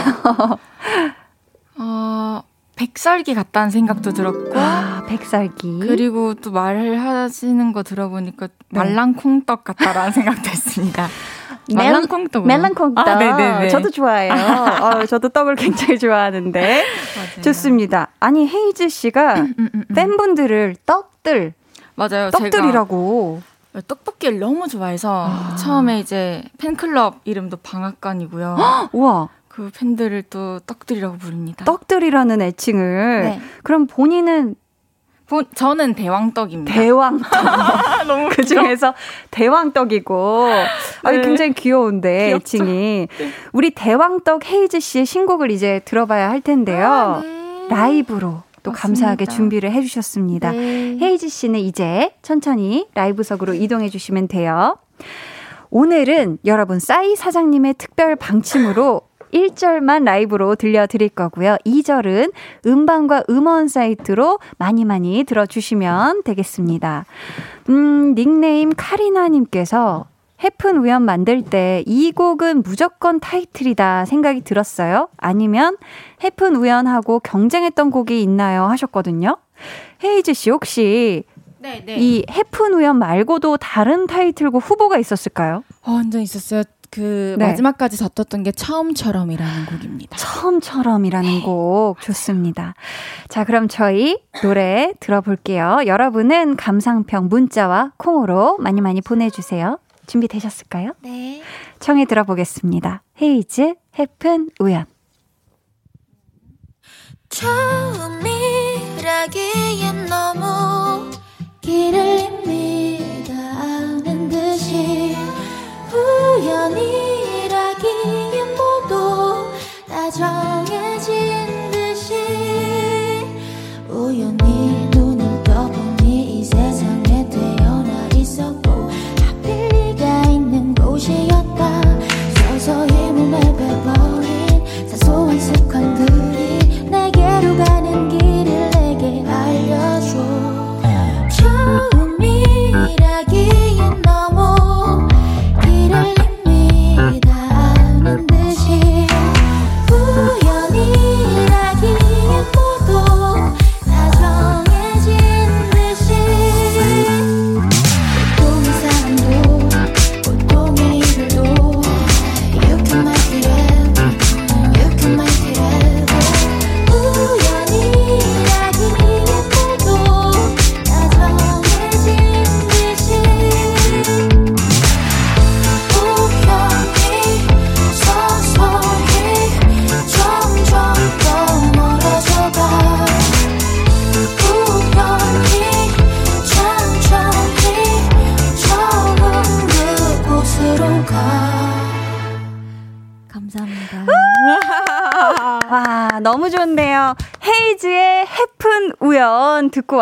어, 백설기 같다는 생각도 들었고 아, 백설기 그리고 또 말을 하시는 거 들어보니까 네. 말랑콩떡 같다라는 (laughs) 생각도 했습니다. 말랑콩떡. 멜랑콩떡. 아, 네네네. 저도 좋아해요. 어, 저도 떡을 굉장히 좋아하는데. 좋습니다. 아니, 헤이즈 씨가 음, 음, 음, 팬분들을 떡들. 맞아요. 떡들이라고. 떡볶이를 너무 좋아해서 아. 처음에 이제 팬클럽 이름도 방앗간이고요. (gasps) 우와. 그 팬들을 또 떡들이라고 부릅니다. 떡들이라는 애칭을. 네. 그럼 본인은 본, 저는 대왕떡입니다. 대왕떡. (laughs) 너무 그 중에서 대왕떡이고. 네. 아니, 굉장히 귀여운데, 귀엽죠? 애칭이. 네. 우리 대왕떡 헤이즈 씨의 신곡을 이제 들어봐야 할 텐데요. 아, 네. 라이브로 또 맞습니다. 감사하게 준비를 해주셨습니다. 네. 헤이즈 씨는 이제 천천히 라이브석으로 이동해 주시면 돼요. 오늘은 여러분 싸이 사장님의 특별 방침으로 1절만 라이브로 들려드릴 거고요. 2절은 음반과 음원 사이트로 많이 많이 들어주시면 되겠습니다. 음, 닉네임 카리나님께서 해픈 우연 만들 때 이 곡은 무조건 타이틀이다 생각이 들었어요? 아니면 해픈 우연하고 경쟁했던 곡이 있나요? 하셨거든요. 헤이즈 씨 혹시 네, 네. 이 해픈 우연 말고도 다른 타이틀곡 후보가 있었을까요? 어, 완전 있었어요. 그 네. 마지막까지 젖었던 게 처음처럼이라는 곡입니다. 처음처럼이라는 네. 곡 좋습니다. 자, 그럼 저희 노래 들어볼게요. 여러분은 감상평 문자와 콩으로 많이 많이 보내주세요. 준비되셨을까요? 네. 청해 들어보겠습니다. 헤이즈, 해픈, 우연. 처음이라기엔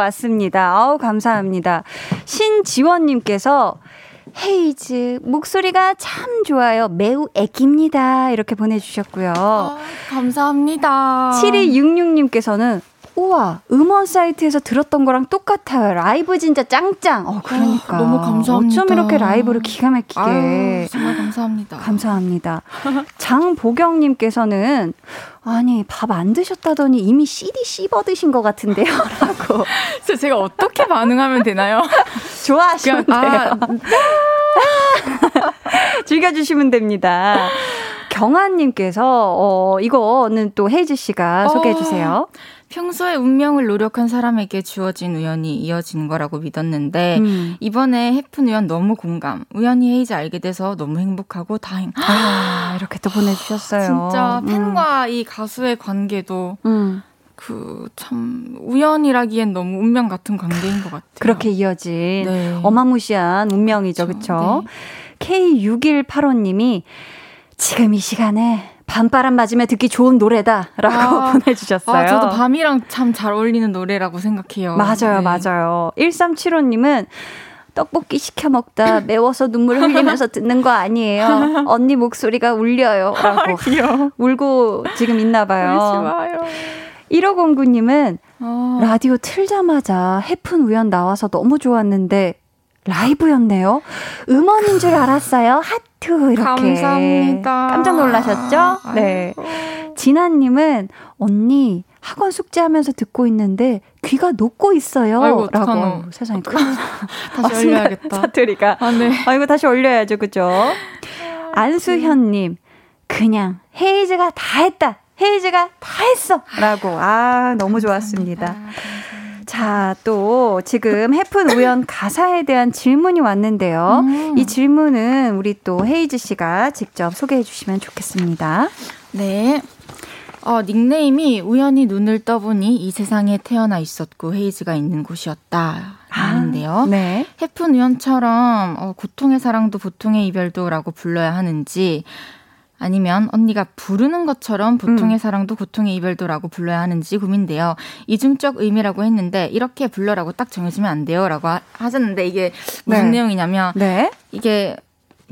왔습니다. 아우, 감사합니다. 신지원님께서 헤이즈, 목소리가 참 좋아요. 매우 애깁니다. 이렇게 보내주셨고요. 아, 감사합니다. 7266님께서는 우와, 음원 사이트에서 들었던 거랑 똑같아요. 라이브 진짜 짱짱. 어, 그러니까. 아, 너무 감사합니다. 어쩜 이렇게 라이브를 기가 막히게. 아유, 정말 감사합니다. 감사합니다. (laughs) 장보경님께서는, 아니, 밥 안 드셨다더니 이미 CD 씹어 드신 것 같은데요? (laughs) 라고. 그래서 제가 어떻게 반응하면 되나요? (laughs) 좋아하시면 그냥, 돼요. 아, 즐겨주시면 됩니다. 경아님께서, 어, 이거는 또 헤이즈 씨가 어, 소개해 주세요. 평소에 운명을 노력한 사람에게 주어진 우연이 이어진 거라고 믿었는데 음. 이번에 해픈 우연 너무 공감. 우연히 헤이즈 알게 돼서 너무 행복하고 다행. 아, 이렇게 또 보내주셨어요. 진짜 음. 팬과 음. 이 가수의 관계도 음. 그참 우연이라기엔 너무 운명 같은 관계인 것 같아요. 그렇게 이어진 네. 어마무시한 운명이죠, 그렇죠? 네. K6185님이 지금 이 시간에 밤바람 맞으며 듣기 좋은 노래다라고 아, (laughs) 보내주셨어요. 아, 저도 밤이랑 참 잘 어울리는 노래라고 생각해요. 맞아요, 네. 맞아요. 1375님은 떡볶이 시켜 먹다 (laughs) 매워서 눈물 흘리면서 듣는 거 아니에요. (laughs) 언니 목소리가 울려요. 라고 아, 울고 지금 있나 봐요. 좋아요. 1509님은 어. 라디오 틀자마자 해픈 우연 나와서 너무 좋았는데 라이브였네요. 음원인 줄 알았어요. 하트 이렇게. 감사합니다. 깜짝 놀라셨죠? 네. 진아님은 언니 학원 숙제하면서 듣고 있는데 귀가 녹고 있어요. 아이고, 라고 세상에 큰 (laughs) 다시 아, 올려야겠다. 사투리가. 아, 네. 아이고 다시 올려야죠, 그죠? 안수현님 그냥 헤이즈가 다 했다. 헤이즈가 다 했어. 라고. 아, 너무 좋았습니다. 자, 또 지금 해픈 우연 가사에 대한 질문이 왔는데요. 음. 이 질문은 우리 또 헤이즈 씨가 직접 소개해 주시면 좋겠습니다. 네. 어, 닉네임이 우연히 눈을 떠보니 이 세상에 태어나 있었고 헤이즈가 있는 곳이었다. 하는데요. 아, 네. 해픈 우연처럼 어, 고통의 사랑도 보통의 이별도라고 불러야 하는지 아니면 언니가 부르는 것처럼 보통의 음. 사랑도 고통의 이별도라고 불러야 하는지 고민돼요. 이중적 의미라고 했는데 이렇게 불러라고 딱 정해지면 안 돼요라고 하, 셨는데 이게 무슨 네. 내용이냐면 네. 이게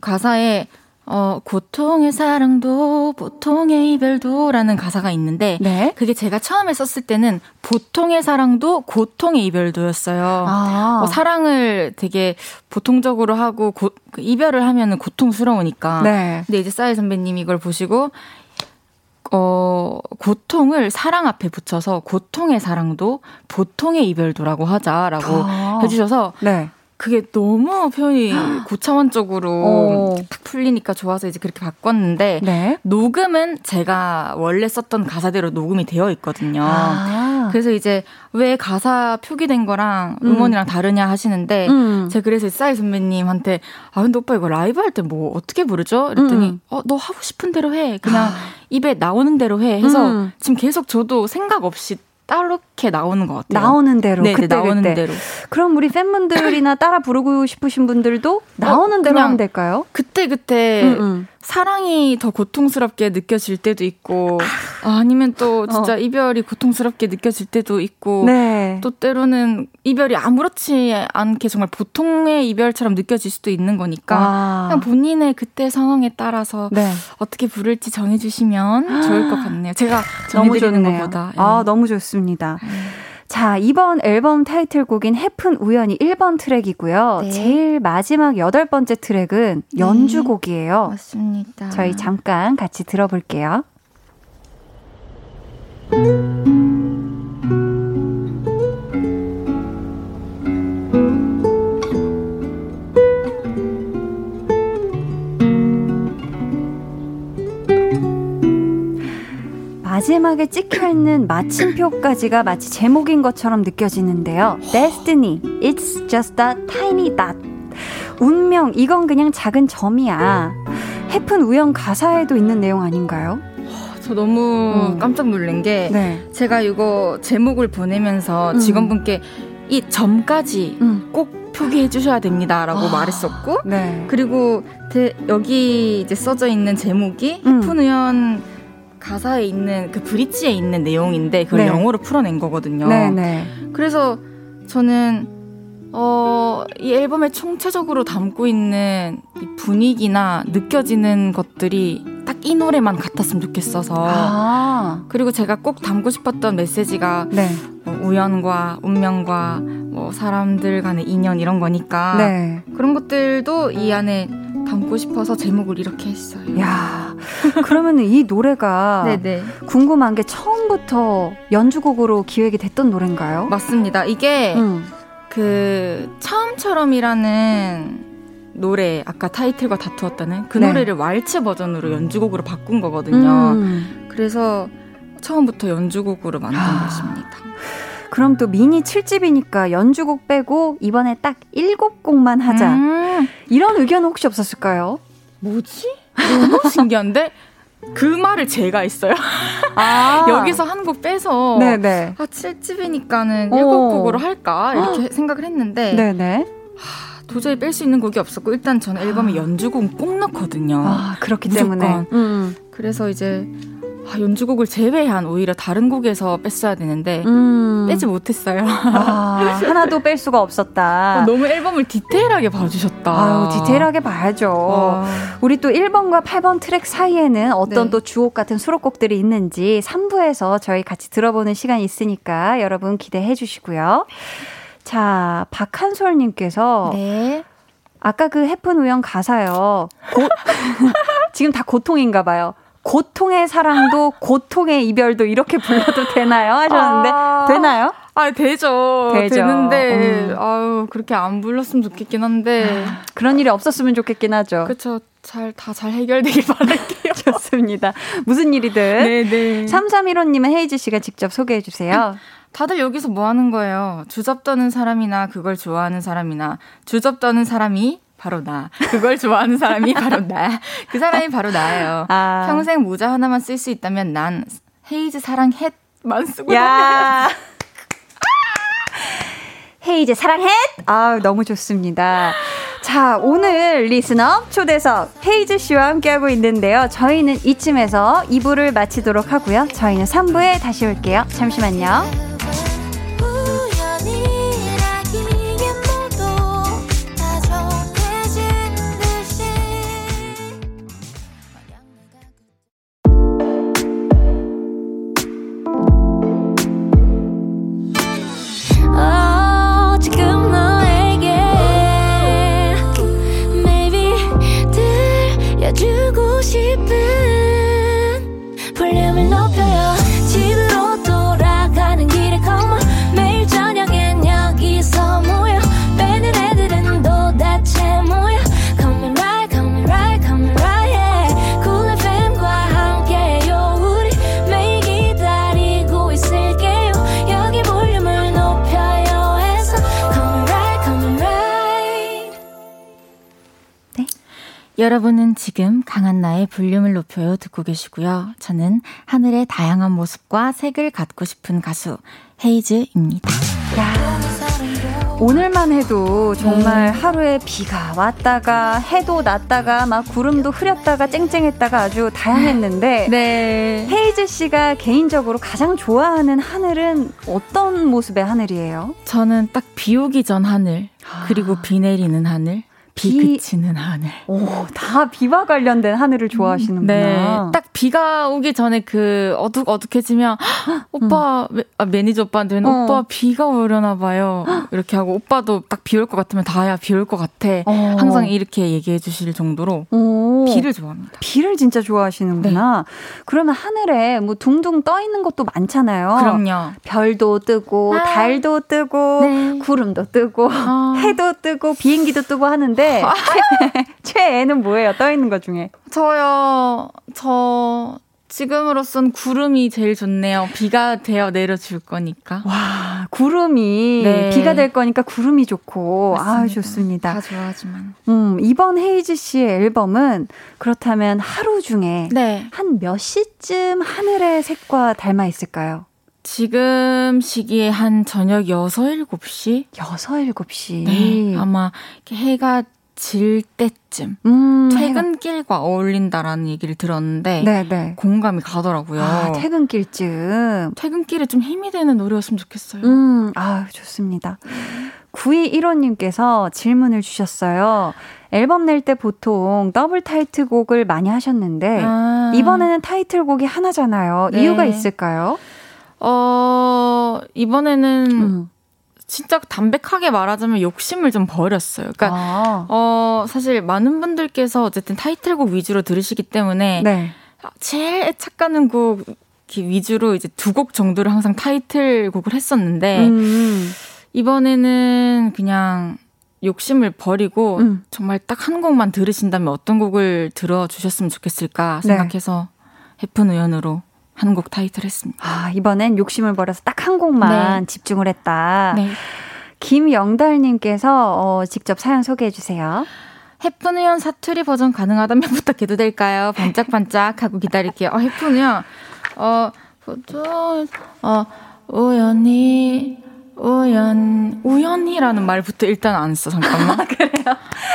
가사에 어, 고통의 사랑도 보통의 이별도 라는 가사가 있는데 네? 그게 제가 처음에 썼을 때는 보통의 사랑도 고통의 이별도였어요. 아. 어, 사랑을 되게 보통적으로 하고 고, 그 이별을 하면은 고통스러우니까. 네. 근데 이제 싸이 선배님이 이걸 보시고 어, 고통을 사랑 앞에 붙여서 고통의 사랑도 보통의 이별도라고 하자라고 아. 해주셔서 네. 그게 너무 표현이 고차원적으로 어. 풀리니까 좋아서 이제 그렇게 바꿨는데 네? 녹음은 제가 원래 썼던 가사대로 녹음이 되어 있거든요. 아. 그래서 이제 왜 가사 표기된 거랑 음. 음원이랑 음. 다르냐 하시는데 음. 제가 그래서 싸이 선배님한테 아 근데 오빠 이거 라이브 할 때 뭐 어떻게 부르죠? 그랬더니 음. 어너 하고 싶은 대로 해 그냥 아. 입에 나오는 대로 해 해서 음. 지금 계속 저도 생각 없이 따르게 나오는 것 같아요. 나오는 대로. 네, 네 그때, 나오는 그때. 대로. 그럼 우리 팬분들이나 따라 부르고 싶으신 분들도 어, 나오는 어, 대로 하면 될까요? 그때 그때 음, 음. 사랑이 더 고통스럽게 느껴질 때도 있고 아, 니면 또 진짜 어. 이별이 고통스럽게 느껴질 때도 있고 네. 또 때로는 이별이 아무렇지 않게 정말 보통의 이별처럼 느껴질 수도 있는 거니까 와. 그냥 본인의 그때 상황에 따라서 네. 어떻게 부를지 정해주시면 좋을 것 같네요. 제가 정해드리는 것보다. 아 예. 너무 좋습니다. 음. 자, 이번 앨범 타이틀곡인 해픈 우연이 1번 트랙이고요. 네. 제일 마지막 여덟 번째 트랙은 연주곡이에요. 네, 맞습니다. 저희 잠깐 같이 들어볼게요. 마지막에 찍혀 있는 마침표까지가 마치 제목인 것처럼 느껴지는데요. Destiny, it's just a tiny dot. 운명, 이건 그냥 작은 점이야. 해픈 우연 가사에도 있는 내용 아닌가요? 저 너무 음. 깜짝 놀란 게 네. 제가 이거 제목을 보내면서 음. 직원분께 이 점까지 음. 꼭 표기해 주셔야 됩니다라고 아. 말했었고 네. 그리고 대, 여기 이제 써져 있는 제목이 음. 해픈 우연 가사에 있는 그 브릿지에 있는 내용인데 그걸 네. 영어로 풀어낸 거거든요. 네, 네. 그래서 저는 어, 이 앨범에 총체적으로 담고 있는 이 분위기나 느껴지는 것들이 딱 이 노래만 같았으면 좋겠어서. 아. 그리고 제가 꼭 담고 싶었던 메시지가 네. 뭐 우연과 운명과 뭐 사람들 간의 인연 이런 거니까 네. 그런 것들도 이 안에 담고 싶어서 제목을 이렇게 했어요. 야, 그러면 이 노래가 네네. (laughs) 궁금한 게 처음부터 연주곡으로 기획이 됐던 노래인가요? 맞습니다. 이게 음. 그 처음처럼이라는 노래 아까 타이틀과 다투었다는 그 네. 노래를 왈츠 버전으로 연주곡으로 바꾼 거거든요. 음. 그래서 처음부터 연주곡으로 만든 아. 것입니다. 그럼 또 미니 7집이니까 연주곡 빼고 이번에 딱 7곡만 하자. 음. 이런 의견 혹시 없었을까요? 뭐지? 너무 (laughs) 신기한데? 그 말을 제가 했어요. 아. (laughs) 여기서 한 곡 빼서 네네. 아 7집이니까는 7곡으로 할까 이렇게 (gasps) 생각을 했는데 네네. 하, 도저히 뺄 수 있는 곡이 없었고 일단 저는 앨범에 아. 연주곡 꼭 넣거든요. 아, 그렇기 무조건. 때문에. 음. 그래서 이제 아, 연주곡을 제외한 오히려 다른 곡에서 뺐어야 되는데 음. 빼지 못했어요. 아, 하나도 뺄 수가 없었다. 어, 너무 앨범을 디테일하게 봐주셨다. 아유, 디테일하게 봐야죠. 와. 우리 또 1번과 8번 트랙 사이에는 어떤 네. 또 주옥 같은 수록곡들이 있는지 3부에서 저희 같이 들어보는 시간이 있으니까 여러분 기대해 주시고요. 자, 박한솔님께서 네. 아까 그 해픈 우연 가사요. 고, (laughs) 지금 다 고통인가 봐요. 고통의 사랑도 고통의 이별도 이렇게 불러도 되나요? 하셨는데 아, 되나요? 아 되죠. 되죠. 되는데 음. 아유 그렇게 안 불렀으면 좋겠긴 한데 아, 그런 일이 없었으면 좋겠긴 하죠. 그렇죠. 잘 다 잘 해결되길 바랄게요. (laughs) 좋습니다. 무슨 일이든. 네네. 3315님은 헤이즈 씨가 직접 소개해 주세요. 다들 여기서 뭐 하는 거예요? 주접 떠는 사람이나 그걸 좋아하는 사람이나 주접 떠는 사람이 바로 나. 그걸 좋아하는 사람이 바로 나. 그 사람이 바로 나예요. 아. 평생 모자 하나만 쓸 수 있다면 난 헤이즈 사랑 hat만 쓰고 다녀요. (laughs) 헤이즈 사랑 햇! 아 너무 좋습니다. 자, 오늘 listener 초대석 헤이즈 씨와 함께하고 있는데요. 저희는 이쯤에서 2부를 마치도록 하고요. 저희는 3부에 다시 올게요. 잠시만요. 여러분은 지금 강한나의 볼륨을 높여요 듣고 계시고요. 저는 하늘의 다양한 모습과 색을 갖고 싶은 가수 헤이즈입니다. 야, 오늘만 해도 정말 네. 하루에 비가 왔다가 해도 났다가 막 구름도 흐렸다가 쨍쨍했다가 아주 다양했는데 (laughs) 네. 헤이즈 씨가 개인적으로 가장 좋아하는 하늘은 어떤 모습의 하늘이에요? 저는 딱 비 오기 전 하늘 그리고 비 내리는 하늘 비, 비 그치는 하늘. 오, 다 비와 관련된 하늘을 좋아하시는구나. 네. 딱 비가 오기 전에 그 어둑 어둑해지면 오빠 음. 아, 매니저 오빠한테는 어. 오빠 비가 오려나 봐요. 이렇게 하고 오빠도 딱 비 올 것 같으면 다혜야 비 올 것 같아. 어. 항상 이렇게 얘기해 주실 정도로 오. 비를 좋아합니다. 비를 진짜 좋아하시는구나. 네. 그러면 하늘에 뭐 둥둥 떠 있는 것도 많잖아요. 그럼요. 별도 뜨고 아. 달도 뜨고 네. 구름도 뜨고 아. 해도 뜨고 비행기도 뜨고 하는데 (laughs) 최애는 뭐예요? 떠 있는 것 중에? 저요. 저 지금으로선 구름이 제일 좋네요. 비가 되어 내려줄 거니까. 와, 구름이 네. 비가 될 거니까 구름이 좋고. 아, 좋습니다. 다 좋아하지만. 음, 이번 헤이즈 씨의 앨범은 그렇다면 하루 중에 네. 한몇 시쯤 하늘의 색과 닮아 있을까요? 지금 시기에 한 저녁 6, 7시? 6, 7시. 네. 아마 해가 질 때쯤 음, 퇴근길과 어울린다라는 얘기를 들었는데 네네. 네. 공감이 가더라고요. 아, 퇴근길쯤 퇴근길에 좀 힘이 되는 노래였으면 좋겠어요. 음, 아 좋습니다. 9215님께서 질문을 주셨어요. 앨범 낼 때 보통 더블 타이틀곡을 많이 하셨는데 아. 이번에는 타이틀곡이 하나잖아요. 네. 이유가 있을까요? 어 이번에는 음. 진짜 담백하게 말하자면 욕심을 좀 버렸어요. 그러니까 아. 어 사실 많은 분들께서 어쨌든 타이틀곡 위주로 들으시기 때문에 네. 제일 애착가는 곡 위주로 이제 두 곡 정도를 항상 타이틀곡을 했었는데 음. 이번에는 그냥 욕심을 버리고 음. 정말 딱 한 곡만 들으신다면 어떤 곡을 들어 주셨으면 좋겠을까 생각해서 네. 해픈 우연으로 한 곡 타이틀했습니다. 아, 이번엔 욕심을 버려서 딱 한 곡만 네. 집중을 했다. 네. 김영달님께서 어, 직접 사연 소개해 주세요. 해프누연 사투리 버전 가능하다면 (laughs) 부탁해도 될까요? 반짝반짝 하고 기다릴게요. 어, 해프누연, 어, 보통, 어, 우연히, 우연, 우연히라는 말부터 일단 안 써, 잠깐만. 아, 그래요?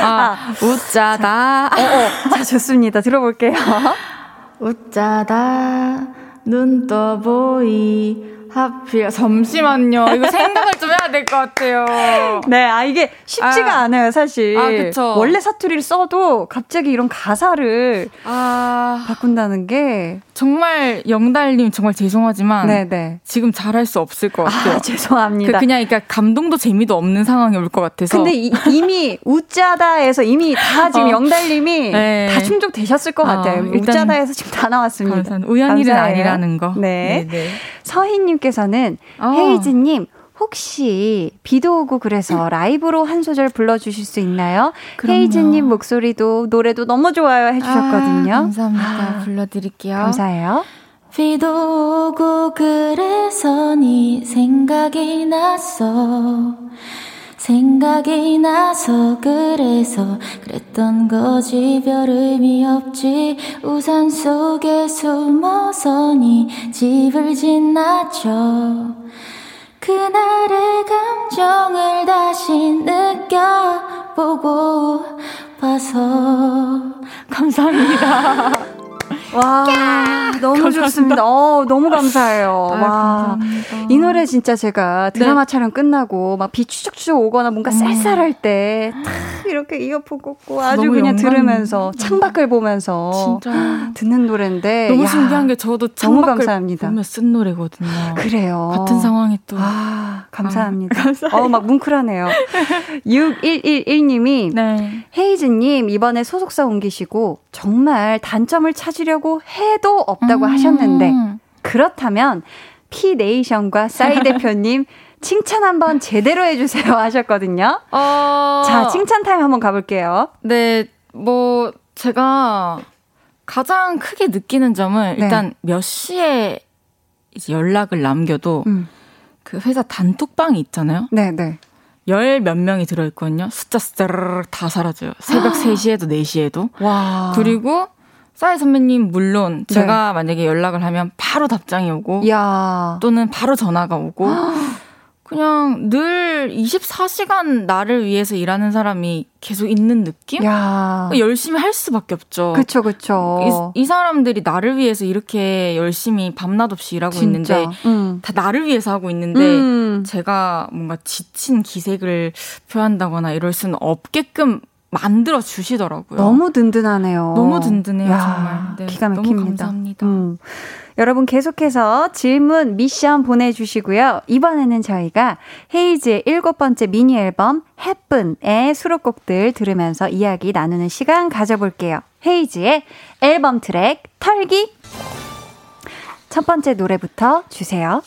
아, 아 웃자다. 자, 어, 어. 자, 좋습니다. 들어볼게요. (laughs) 웃자다, 눈 떠보이, 하필 잠시만요. 이거 생각을 좀 해야 될 것 같아요. 네, 아 이게 쉽지가 아, 않아요, 사실. 아, 그쵸. 원래 사투리를 써도 갑자기 이런 가사를 아, 바꾼다는 게 정말 영달님 정말 죄송하지만 네네. 네. 지금 잘할 수 없을 것 같아요. 아, (laughs) 죄송합니다. 그 그냥 그러니까 감동도 재미도 없는 상황이 올 것 같아서. 근데 이, 미 (laughs) 우짜다에서 이미 다 지금 어. 영달님이 네. 다 충족되셨을 것 어, 같아요. 우짜다에서 지금 다 나왔습니다. 우연일은. 아니라는 거. 네. 네 서희님께서는 어. 헤이즈님 혹시 비도 오고 그래서 라이브로 한 소절 불러주실 수 있나요? 헤이즈님 목소리도 노래도 너무 좋아요 해주셨거든요. 아, 감사합니다. 아, 불러드릴게요. 감사해요. 비도 오고 그래서 네 생각이 났어. 생각이 나서 그래서 그랬던 거지 별 의미 없지 우산 속에 숨어서 네 집을 지나쳐 그날의 감정을 다시 느껴보고 봐서 감사합니다. (laughs) 와, 너무 감사합니다. 좋습니다. 어, 너무 감사해요. 아유, 와. 감사합니다. 이 노래 진짜 제가 드라마 네. 촬영 끝나고 막 비 추적추적 오거나 뭔가 음. 쌀쌀할 때 이렇게 이어폰 꽂고 아주 그냥 영광. 들으면서 창밖을 보면서 진짜. 듣는 노래인데 너무 야, 신기한 게 저도 창밖을. 보며 쓴 노래거든요. 그래요. 같은 상황이 또 아, 감사합니다. 아, 어, 막 뭉클하네요. 6111님이 네. 헤이즈 님 이번에 소속사 옮기시고 정말 단점을 찾으려고 해도 없다고 음. 하셨는데 그렇다면 피네이션과 싸이 대표님 (laughs) 칭찬 한번 제대로 해주세요 하셨거든요. 어... 자, 칭찬 타임 한번 가볼게요. 네, 뭐, 제가 가장 크게 느끼는 점은 네. 일단 몇 시에 이제 연락을 남겨도 음. 그 회사 단톡방이 있잖아요. 네, 네. 열 몇 명이 들어있거든요. 숫자 숫자를 다 사라져요. 새벽 (gasps) 3시에도 4시에도. 와. 그리고 싸이 선배님 물론 네. 제가 네. 만약에 연락을 하면 바로 답장이 오고 야. 또는 바로 전화가 오고 그냥 늘 24시간 나를 위해서 일하는 사람이 계속 있는 느낌? 야. 열심히 할 수밖에 없죠. 그쵸, 그쵸. 이, 이 사람들이 나를 위해서 이렇게 열심히 밤낮 없이 일하고 진짜. 있는데, 음. 다 나를 위해서 하고 있는데, 음. 제가 뭔가 지친 기색을 표한다거나 이럴 수는 없게끔 만들어 주시더라고요. 너무 든든하네요. 너무 든든해요, 야, 정말. 네, 기가 막힙니다. 너무 감사합니다. 음. 여러분 계속해서 질문, 미션 보내주시고요. 이번에는 저희가 헤이즈의 일곱 번째 미니 앨범 해픈의 수록곡들 들으면서 이야기 나누는 시간 가져볼게요. 헤이즈의 앨범 트랙 털기. 첫 번째 노래부터 주세요.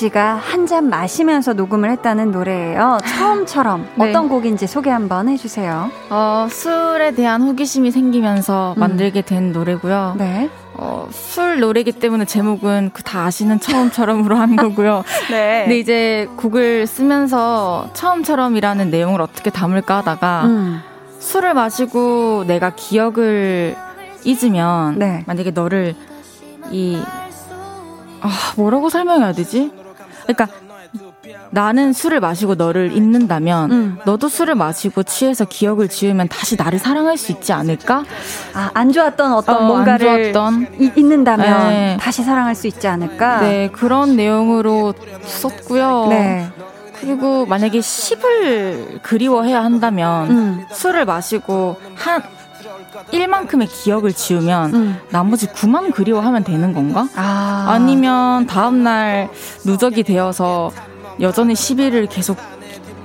씨가 한 잔 마시면서 녹음을 했다는 노래예요. 처음처럼 네. 어떤 곡인지 소개 한번 해주세요. 어, 술에 대한 호기심이 생기면서 음. 만들게 된 노래고요. 네. 어, 술 노래기 때문에 제목은 그 다 아시는 처음처럼으로 한 거고요. (laughs) 네. 근데 이제 곡을 쓰면서 처음처럼이라는 내용을 어떻게 담을까 하다가 음. 술을 마시고 내가 기억을 잊으면 네. 만약에 너를 이 아, 뭐라고 설명해야 되지? 그러니까 나는 술을 마시고 너를 잊는다면 음. 너도 술을 마시고 취해서 기억을 지으면 다시 나를 사랑할 수 있지 않을까? 아, 안 좋았던 어떤 어, 뭔가를 좋았던. 이, 잊는다면 네. 다시 사랑할 수 있지 않을까? 네, 그런 내용으로 썼고요. 네. 그리고 만약에 10을 그리워해야 한다면 음. 술을 마시고 한 1만큼의 기억을 지우면 음. 나머지 9만 그리워하면 되는 건가? 아. 니면 다음날 누적이 되어서 여전히 10일을 계속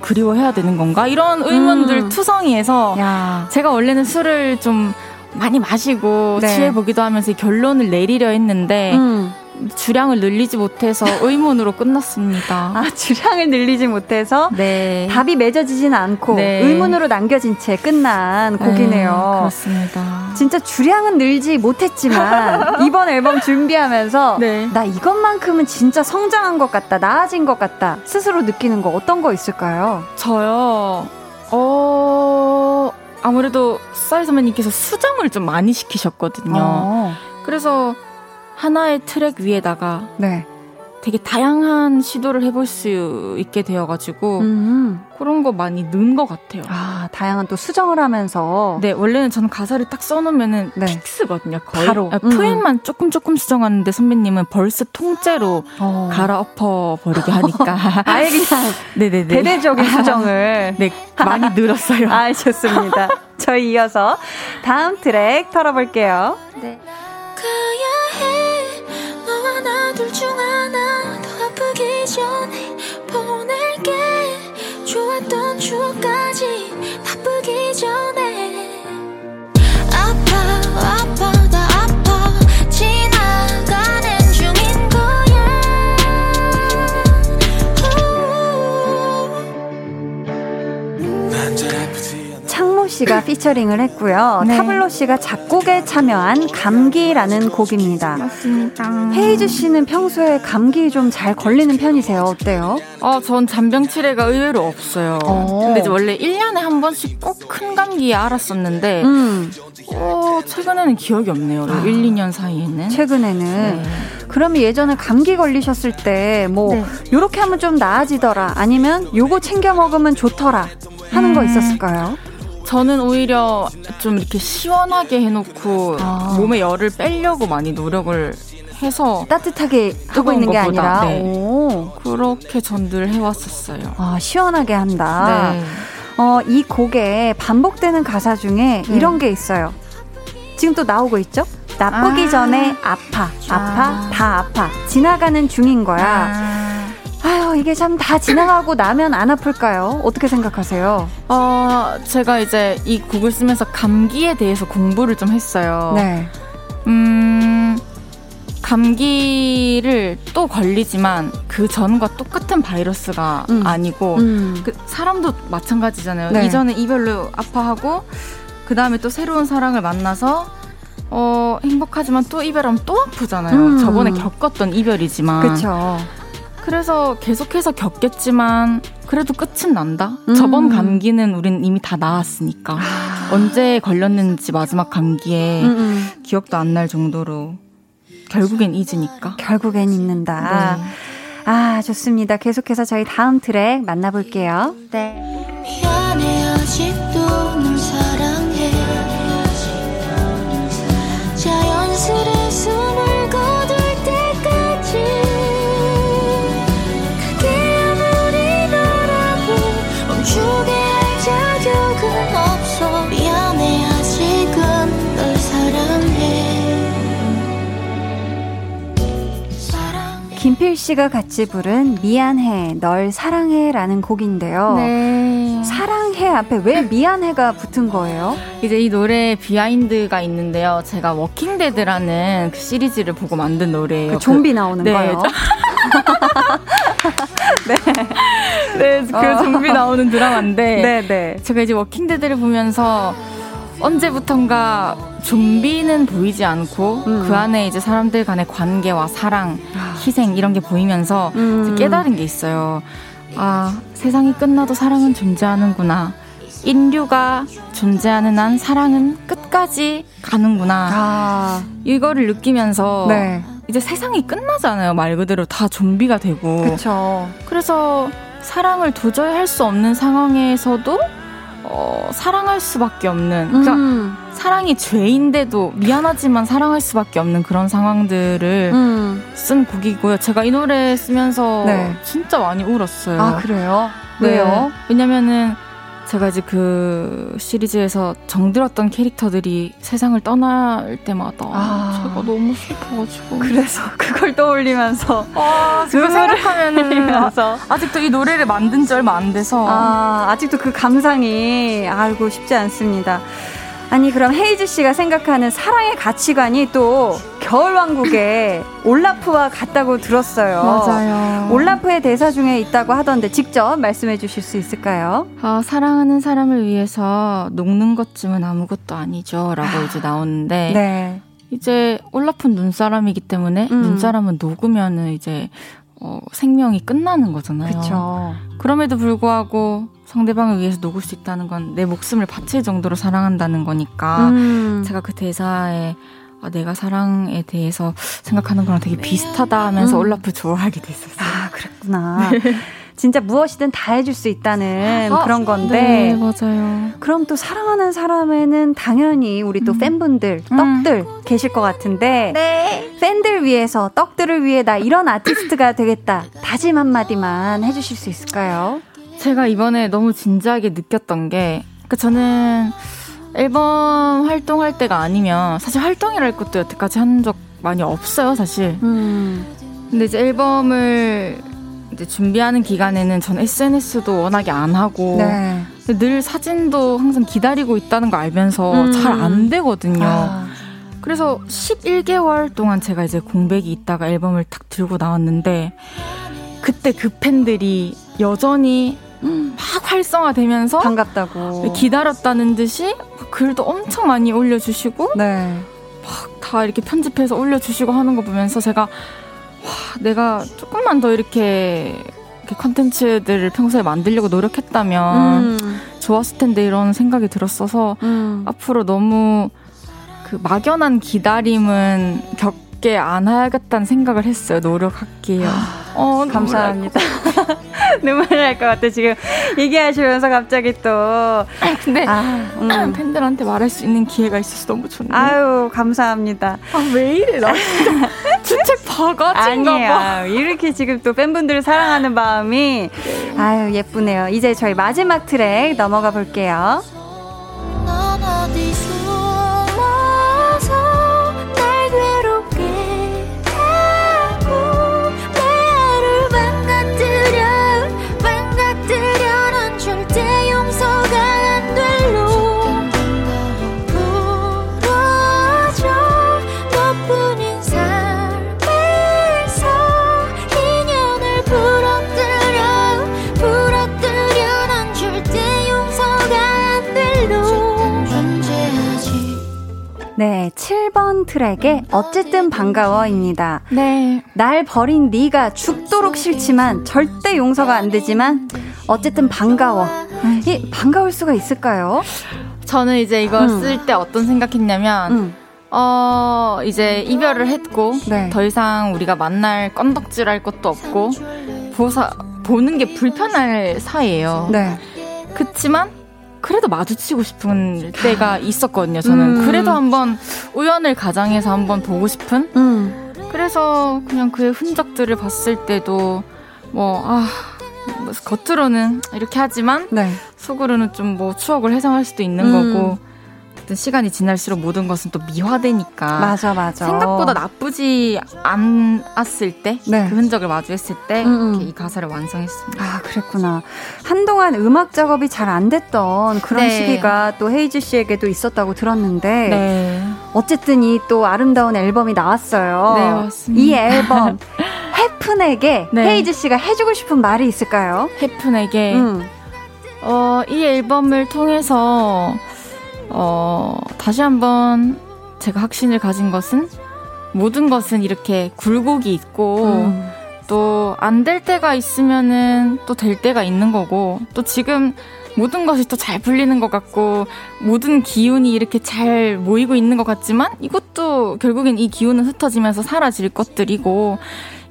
그리워해야 되는 건가? 이런 의문들 음. 투성이해서 야. 제가 원래는 술을 좀 많이 마시고 네. 취해보기도 하면서 결론을 내리려 했는데 음. 주량을 늘리지 못해서 (laughs) 의문으로 끝났습니다. 아, 주량을 늘리지 못해서 네. 답이 맺어지진 않고 네. 의문으로 남겨진 채 끝난 곡이네요. 네, 그렇습니다. 진짜 주량은 늘지 못했지만 (laughs) 이번 앨범 준비하면서 네. 나 이것만큼은 진짜 성장한 것 같다, 나아진 것 같다 스스로 느끼는 거 어떤 거 있을까요? 저요. 어 아무래도 싸이 선배님께서 수정을 좀 많이 시키셨거든요. 어. 그래서 하나의 트랙 위에다가 네. 되게 다양한 시도를 해볼 수 있게 되어가지고 음. 그런 거 많이 는 것 같아요. 아 다양한 또 수정을 하면서 네 원래는 저는 가사를 딱 써놓으면은 네. fix거든요. 거의 바로 아, 음. 조금 조금 수정하는데 선배님은 벌써 통째로 어. 갈아엎어 버리게 하니까 (laughs) 아예 그냥 (laughs) 네네네 대대적인 수정을 (laughs) 네 많이 늘었어요. 아 좋습니다. 저희 이어서 다음 트랙 털어볼게요. 네. 좋았던 추억까지 나쁘기 전에 아파 아파 씨가 피처링을 했고요. 네. 타블로 씨가 작곡에 참여한 감기라는 곡입니다. 맞습니다. 헤이즈 씨는 평소에 감기 좀 잘 걸리는 편이세요? 어때요? 어, 전 잔병 치레가 의외로 없어요. 오. 어. 근데 이제 원래 1년에 한 번씩 꼭 큰 감기에 앓았었는데 음. 어, 최근에는 기억이 없네요. 아. 1, 2년 사이에는. 최근에는. 네. 그러면 예전에 감기 걸리셨을 때 뭐, 네. 요렇게 하면 좀 나아지더라. 아니면 요거 챙겨 먹으면 좋더라. 하는 음. 거 있었을까요? 저는 오히려 좀 이렇게 시원하게 해놓고 아. 몸에 열을 빼려고 많이 노력을 해서 따뜻하게 하고 있는 게 아니라 네. 오. 그렇게 전들 해왔었어요. 아 시원하게 한다. 네. 어, 이 곡에 반복되는 가사 중에 네. 이런 게 있어요. 지금 또 나오고 있죠? 나쁘기 아. 전에 아파, 아파, 아. 다 아파. 지나가는 중인 거야. 아. 아유, 이게 참 다 지나가고 나면 안 아플까요? 어떻게 생각하세요? 어, 제가 이제 이 곡을 쓰면서 감기에 대해서 공부를 좀 했어요. 네. 음, 감기를 또 걸리지만 그 전과 똑같은 바이러스가 음. 아니고 음. 그 사람도 마찬가지잖아요. 네. 이전에 이별로 아파하고 그 다음에 또 새로운 사랑을 만나서 어, 행복하지만 또 이별하면 또 아프잖아요. 음. 저번에 겪었던 이별이지만. 그렇죠. 그래서 계속해서 겪겠지만 그래도 끝은 난다. 음. 저번 감기는 우린 이미 다 나았으니까 아. 언제 걸렸는지 마지막 감기에 음음. 음. 기억도 안 날 정도로 결국엔 잊으니까. 결국엔 잊는다. 네. 아 좋습니다. 계속해서 저희 다음 트랙 만나볼게요. 네. 김필 씨가 같이 부른 미안해, 널 사랑해라는 곡인데요. 네. 사랑해 앞에 왜 미안해가 붙은 거예요? 이제 이 노래 behind가 있는데요. 제가 워킹데드라는 그 시리즈를 보고 만든 노래예요. 그 좀비 나오는 그, 거요. (laughs) 네. 네, 그 어. 좀비 나오는 드라마인데 네, 네. 제가 이제 워킹데드를 보면서 언제부턴가 좀비는 보이지 않고 음. 그 안에 이제 사람들 간의 관계와 사랑, 아. 희생 이런 게 보이면서 음. 깨달은 게 있어요. 아, 세상이 끝나도 사랑은 존재하는구나. 인류가 존재하는 한 사랑은 끝까지 가는구나. 아. 이거를 느끼면서 네. 이제 세상이 끝나잖아요. 말 그대로 다 좀비가 되고. 그쵸. 그래서 사랑을 도저히 할 수 없는 상황에서도 어, 사랑할 수밖에 없는 그러니까 음. 사랑이 죄인데도 미안하지만 사랑할 수밖에 없는 그런 상황들을 음. 쓴 곡이고요. 제가 이 노래 쓰면서 네. 진짜 많이 울었어요. 아 그래요? 네. 왜요? 왜냐면은 제가 이제 그 시리즈에서 정들었던 캐릭터들이 세상을 떠날 때마다 아. 제가 너무 슬퍼가지고 그래서 그걸 떠올리면서 아, 그걸 생각하면은 아직도 이 노래를 만든 지 얼마 안 돼서 아, 아직도 그 감상이 알고 싶지 않습니다. 아니 그럼 헤이즈 씨가 생각하는 사랑의 가치관이 또 겨울왕국의 (coughs) 올라프와 같다고 들었어요. 맞아요. 올라프의 대사 중에 있다고 하던데 직접 말씀해 주실 수 있을까요? 어, 사랑하는 사람을 위해서 녹는 것쯤은 아무것도 아니죠 라고 이제 나오는데 네. 이제 올라프는 눈사람이기 때문에 음. 눈사람은 녹으면은 이제 어, 생명이 끝나는 거잖아요. 그쵸. 그럼에도 불구하고 상대방을 위해서 녹을 수 있다는 건 내 목숨을 바칠 정도로 사랑한다는 거니까 음. 제가 그 대사에 아, 내가 사랑에 대해서 생각하는 거랑 되게 비슷하다 하면서 음. 올라프 좋아하게 됐었어요. 아, 그랬구나. 진짜 무엇이든 다 해줄 수 있다는 아, 그런 건데. 네, 맞아요. 그럼 또 사랑하는 사람에는 당연히 우리 또 음. 팬분들, 음. 떡들 음. 계실 것 같은데. 네. 팬들 위해서, 떡들을 위해 나 이런 아티스트가 되겠다. 다짐 한마디만 해주실 수 있을까요? 제가 이번에 너무 진지하게 느꼈던 게, 그 저는 앨범 활동할 때가 아니면 사실 활동이랄 것도 여태까지 한 적 많이 없어요, 사실. 음. 근데 이제 앨범을 이제 준비하는 기간에는 전 SNS도 워낙에 안 하고 네. 늘 사진도 항상 기다리고 있다는 거 알면서 음. 잘안 되거든요. 아. 그래서 11개월 동안 제가 이제 공백이 있다가 앨범을 딱 들고 나왔는데 그때 그 팬들이 여전히 막 활성화되면서 반갑다고 기다렸다는 듯이 글도 엄청 많이 올려주시고 네. 막다 이렇게 편집해서 올려주시고 하는 거 보면서 제가 와 내가 조금만 더 이렇게 컨텐츠들을 평소에 만들려고 노력했다면 음. 좋았을 텐데 이런 생각이 들었어서 음. 앞으로 너무 그 막연한 기다림은 겪 게 안 하겠다는 생각을 했어요. 노력할게요. 아, 어, 감사합니다. (laughs) 눈물 날 것 같아 지금 얘기하시면서 갑자기 또. 근데 아, 음. (clears throat) 팬들한테 말할 수 있는 기회가 있어서 너무 좋네요. 아유 감사합니다. 아 왜 이래 나 주책 바가지인가 봐. 이렇게 지금 또 팬분들을 사랑하는 마음이 네. 아유 예쁘네요. 이제 저희 마지막 트랙 넘어가 볼게요. 네, 7번 트랙의 어쨌든 반가워입니다. 네. 날 버린 네가 죽도록 싫지만 절대 용서가 안 되지만 어쨌든 반가워. 이 반가울 수가 있을까요? 저는 이제 이거 음. 쓸때 어떤 생각했냐면 음. 어, 이제 이별을 했고 네. 더 이상 우리가 만날 건덕질할 것도 없고 보사 보는 게 불편할 사이예요. 네. 그치만 그래도 마주치고 싶은 때가 있었거든요. 저는 음. 그래도 한번 우연을 가장해서 한번 보고 싶은. 음. 그래서 그냥 그의 흔적들을 봤을 때도 뭐 아. 뭐 겉으로는 이렇게 하지만 네. 속으로는 좀 뭐 추억을 회상할 수도 있는 음. 거고 어쨌든 시간이 지날수록 모든 것은 또 미화되니까. 맞아, 맞아. 생각보다 나쁘지 않았을 때, 네. 그 흔적을 마주했을 때, 음. 음. 이 가사를 완성했습니다. 아, 그랬구나. 한동안 음악 작업이 잘 안 됐던 그런 네. 시기가 또 헤이즈 씨에게도 있었다고 들었는데, 네. 어쨌든 이 또 아름다운 앨범이 나왔어요. 네, 맞습니다. 이 앨범, (laughs) 해픈에게 네. 헤이즈 씨가 해주고 싶은 말이 있을까요? 해픈에게. 음. 어, 이 앨범을 통해서 어, 다시 한번 제가 확신을 가진 것은 모든 것은 이렇게 굴곡이 있고 음. 또안 될 때가 있으면은 또 될 때가 있는 거고 또 지금 모든 것이 또 잘 풀리는 것 같고 모든 기운이 이렇게 잘 모이고 있는 것 같지만 이것도 결국엔 이 기운은 흩어지면서 사라질 것들이고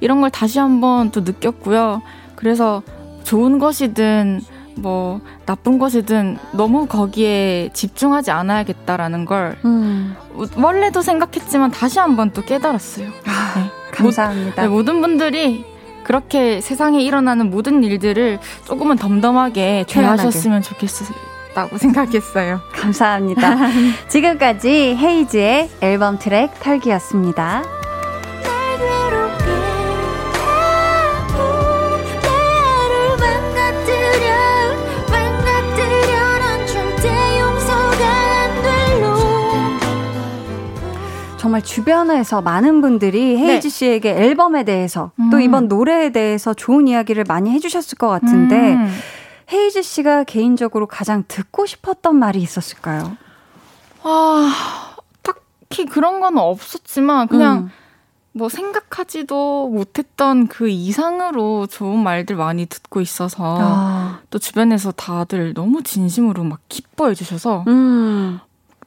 이런 걸 다시 한번 또 느꼈고요. 그래서 좋은 것이든 뭐 나쁜 것이든 너무 거기에 집중하지 않아야겠다라는 걸 음. 원래도 생각했지만 다시 한번 또 깨달았어요. 아, 네. 감사합니다. 모, 네, 모든 분들이 그렇게 세상에 일어나는 모든 일들을 조금은 덤덤하게 대하셨으면 좋겠다고 생각했어요. 감사합니다. (laughs) 지금까지 헤이즈의 앨범 트랙 털기였습니다. 정말 주변에서 많은 분들이 네. 헤이즈 씨에게 앨범에 대해서 음. 또 이번 노래에 대해서 좋은 이야기를 많이 해주셨을 것 같은데 음. 헤이즈 씨가 개인적으로 가장 듣고 싶었던 말이 있었을까요? 아, 딱히 그런 건 없었지만 그냥 음. 뭐 생각하지도 못했던 그 이상으로 좋은 말들 많이 듣고 있어서 아. 또 주변에서 다들 너무 진심으로 막 기뻐해 주셔서 음.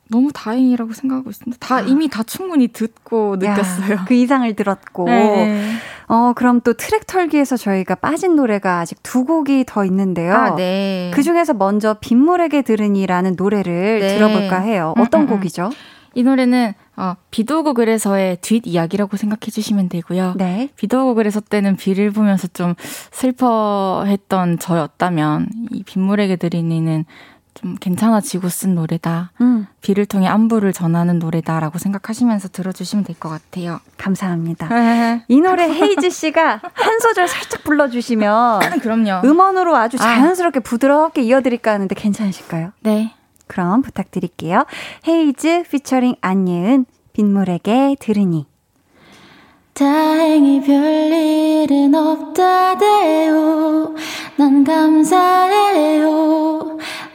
너무 다행이라고 생각하고 있습니다. 다 아. 이미 다 충분히 듣고 느꼈어요. 야, 그 이상을 들었고. 네. 어, 그럼 또 트랙 털기에서 저희가 빠진 노래가 아직 두 곡이 더 있는데요. 아, 네. 그 중에서 먼저 빗물에게 들으니라는 노래를 네. 들어볼까 해요. 어떤 음, 음, 음. 곡이죠? 이 노래는 어, 비도 오고 그래서의 뒷 이야기라고 생각해 주시면 되고요. 네. 비도 오고 그래서 때는 비를 보면서 좀 슬퍼했던 저였다면 이 빗물에게 들으니는 좀 괜찮아지고 쓴 노래다. 음. 비를 통해 안부를 전하는 노래다라고 생각하시면서 들어주시면 될 것 같아요. 감사합니다. (laughs) 이 노래 헤이즈 씨가 한 소절 살짝 불러주시면 (clears throat) 그럼요. 음원으로 아주 아. 자연스럽게 아. 부드럽게 이어드릴까 하는데 괜찮으실까요? 네. 그럼 부탁드릴게요. 헤이즈 피처링 안예은 빗물에게 들으니 다행히 별일은 없다대요. 난 감사해요.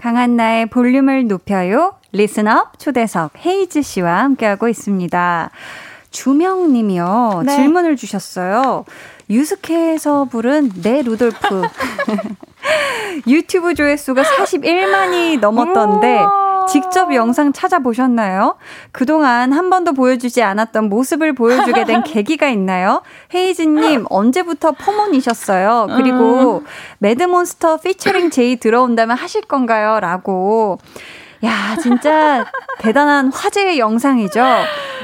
강한나의 볼륨을 높여요. listener 초대석 헤이즈 씨와 함께하고 있습니다. 주명 님이요. 네. 질문을 주셨어요. 유스케에서 부른 내 루돌프. (laughs) 유튜브 조회수가 41만이 넘었던데 직접 영상 찾아보셨나요? 그동안 한 번도 보여주지 않았던 모습을 보여주게 된 (laughs) 계기가 있나요? 헤이즈님, 언제부터 포몬이셨어요? 그리고 음. 매드몬스터 피처링 제의 들어온다면 하실 건가요? 라고. 야, 진짜 대단한 화제의 영상이죠.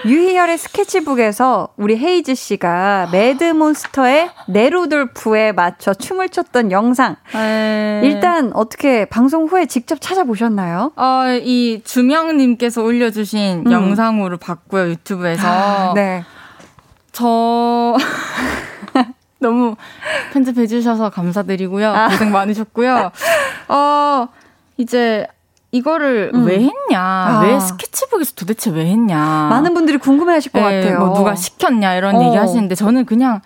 유희열의 스케치북에서 우리 헤이즈 씨가 매드몬스터의 내 루돌프에 맞춰 춤을 췄던 영상. 에이. 네. 일단 어떻게 방송 후에 직접 찾아보셨나요? 어, 이 주명님께서 올려주신 음. 영상으로 봤고요, 유튜브에서. 아, 네. 저. (laughs) 너무 편집해주셔서 감사드리고요. 아. 고생 많으셨고요. 어, 이제 이거를 음. 왜 했냐? 아. 왜 스케치북에서 도대체 왜 했냐? 많은 분들이 궁금해하실 것 네, 같아요. 뭐 누가 시켰냐 이런 어. 얘기 하시는데 저는 그냥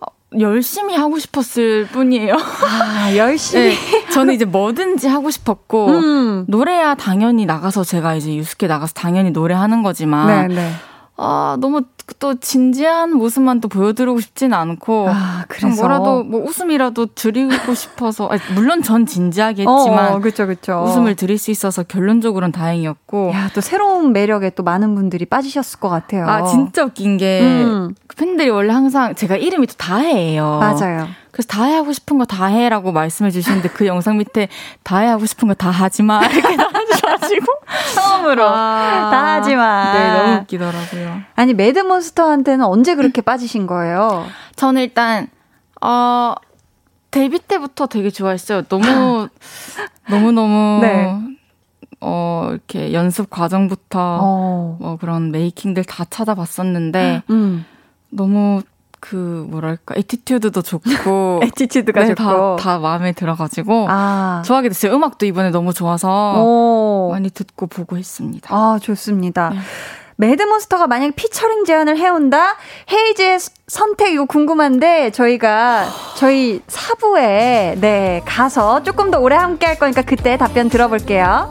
어, 열심히 하고 싶었을 뿐이에요. 아, 열심히. 네, 저는 이제 뭐든지 하고 싶었고 음. 노래야 당연히 나가서 제가 이제 유스케 나가서 당연히 노래하는 거지만 네, 네. 아, 너무 또 진지한 모습만 또 보여드리고 싶지는 않고 아, 그래서 뭐라도 뭐 웃음이라도 드리고 (laughs) 싶어서 아니, 물론 전 진지하게 했지만 어, 그쵸, 그쵸. 웃음을 드릴 수 있어서 결론적으로는 다행이었고 야, 또 새로운 매력에 또 많은 분들이 빠지셨을 것 같아요. 아 진짜 웃긴 게 음. 그 팬들이 원래 항상 제가 이름이 또 다혜예요. 맞아요. 그래서 다 해 하고 싶은 거 다 해라고 말씀해 주시는데 그 영상 밑에 다 해 하고 싶은 거 다 하지 마 이렇게 달아주셔가지고 (laughs) 처음으로 아, 다 하지 마. 네, 너무 웃기더라고요. 아니 매드몬스터한테는 언제 그렇게 빠지신 거예요? 저는 일단 어 데뷔 때부터 되게 좋아했어요. 너무 (laughs) 너무 너무 네. 어, 이렇게 연습 과정부터 어. 뭐 그런 making들 다 찾아봤었는데 음. 너무 그 뭐랄까 attitude도 좋고 (laughs) attitude가 네, 좋고 다, 다 마음에 들어가지고 아. 좋아하게 됐어요. 음악도 이번에 너무 좋아서 오. 많이 듣고 보고 했습니다. 아 좋습니다. 네. 매드몬스터가 만약 피처링 제안을 해온다? 헤이즈의 선택 이거 궁금한데 저희가 (gasps) 저희 사부에 네 가서 조금 더 오래 함께 할 거니까 그때 답변 들어볼게요.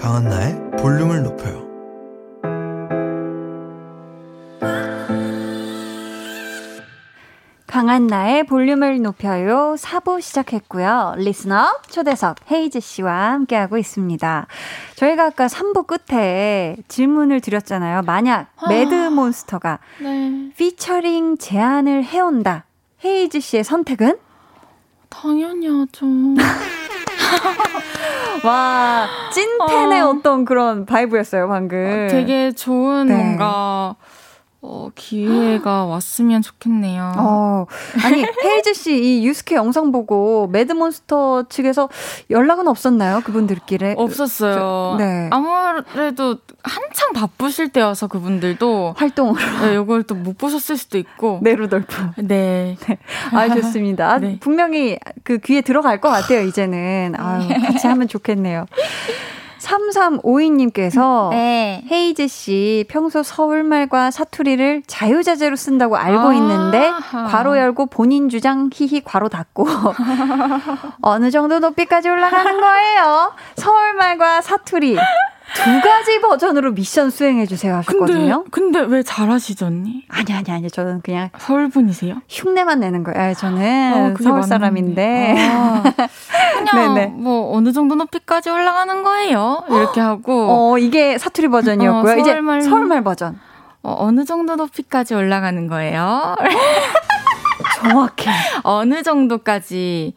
강한나의 볼륨을 높여요. 강한나의 볼륨을 높여요. 4부 시작했고요. listener 초대석 헤이즈 씨와 함께하고 있습니다. 저희가 아까 3부 끝에 질문을 드렸잖아요. 만약 매드몬스터가 네. 피처링 제안을 해온다. 헤이즈 씨의 선택은? 당연히 하죠. (laughs) 와, 찐텐의 어. 어. 떤 그런 vibe였어요, 방금. 되게 좋은 네. 뭔가 어, 기회가 (gasps) 왔으면 좋겠네요. 어, 아니, 헤이즈 씨 이 유스케 영상 보고 매드몬스터 측에서 연락은 없었나요? 그분들끼리? 없었어요. 저- 네. 아무래도 한창 바쁘실 때여서 그분들도 활동으로. 네, 이걸 또 못 보셨을 수도 있고. 네, 루돌프. 네. 아, 좋습니다. 아, (laughs) 네. 분명히 그 귀에 들어갈 것 같아요, 이제는. 아유, 같이 하면 좋겠네요. 3352님께서 (laughs) 네. 헤이즈 씨 평소 서울말과 사투리를 자유자재로 쓴다고 알고 아하. 있는데 괄호 열고 본인 주장 히히 괄호 닫고 (laughs) 어느 정도 높이까지 올라가는 거예요. 서울말과 사투리 두 가지 버전으로 미션 수행해 주세요 근데, 하셨거든요. 근데 왜 잘하시죠, 언니? 아니 아니 아니 저는 그냥 서울 분이세요? 흉내만 내는 거예요. 아, 저는 어, 서울 맞는데. 사람인데. 아, 그냥 (laughs) 네네. 뭐 어느 정도 높이까지 올라가는 거예요. 이렇게 하고 어, 이게 사투리 버전이었고요. 어, 이제 서울말- 서울말 버전. 어, 어느 정도 높이까지 올라가는 거예요. (laughs) 정확해. (laughs) 어느 정도까지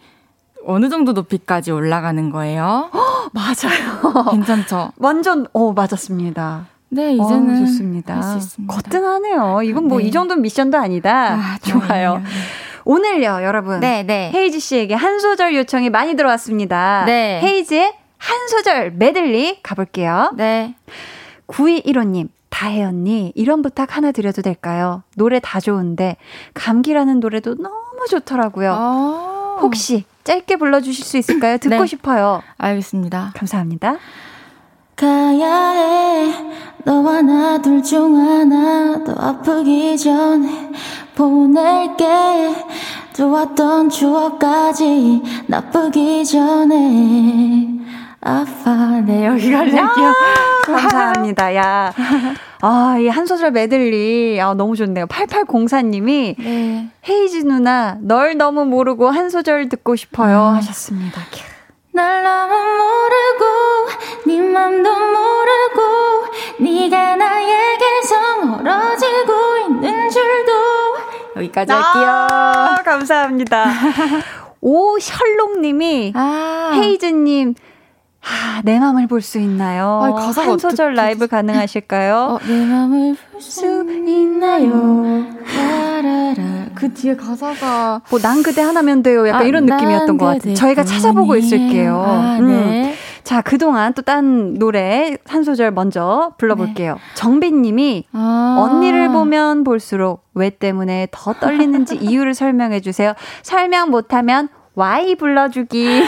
어느 정도 높이까지 올라가는 거예요. (gasps) 맞아요. 괜찮죠? 완전 어 맞았습니다. 네, 어, 이제는 좋습니다. 할수 있습니다. 거뜬하네요. 이건 뭐 네. 이 정도는 미션도 아니다. 아, 좋아요. 오늘요, 여러분. 네, 네. 헤이즈 씨에게 한 소절 요청이 많이 들어왔습니다. 네. 헤이즈의 한 소절 메들리 가볼게요. 네. 9215님, 다혜 언니, 이런 부탁 하나 드려도 될까요? 노래 다 좋은데, 감기라는 노래도 너무 좋더라고요. 어. 혹시 짧게 불러주실 수 있을까요? 듣고 네. 싶어요. 알겠습니다. 감사합니다. 가야 해 너와 나 둘 중 하나 더 아프기 전에 보낼게 좋았던 추억까지 나쁘기 전에 아파 네 여기까지 할게요 감사합니다. 야. (laughs) 아, 이 한 소절 메들리. 아, 너무 좋네요. 8804님이 네. 헤이즈 누나, 널 너무 모르고 한 소절 듣고 싶어요. 음. 하셨습니다. 날 너무 모르고 네 맘도 모르고 네가 나에게서 멀어지고 있는 줄도 여기까지 할게요. 감사합니다. (laughs) 오셜록님이 아. 헤이즈님, 아, 내 맘을 볼 수 있나요? 아니, 가사가 한 소절 어떻게 라이브 가능하실까요? 어, 내 맘을 볼 수 있나요? 라라라. 그 뒤에 가사가 뭐, 난 그대 하나면 돼요. 약간 아, 이런 느낌이었던 것난 같아요. 저희가 찾아보고. 있을게요. 아, 음. 네. 자, 그동안 또 딴 노래 한 소절 먼저 불러볼게요. 정빈 님이 아. 언니를 보면 볼수록 왜 때문에 더 떨리는지 이유를 설명해 주세요. 설명 못하면 Y 불러주기.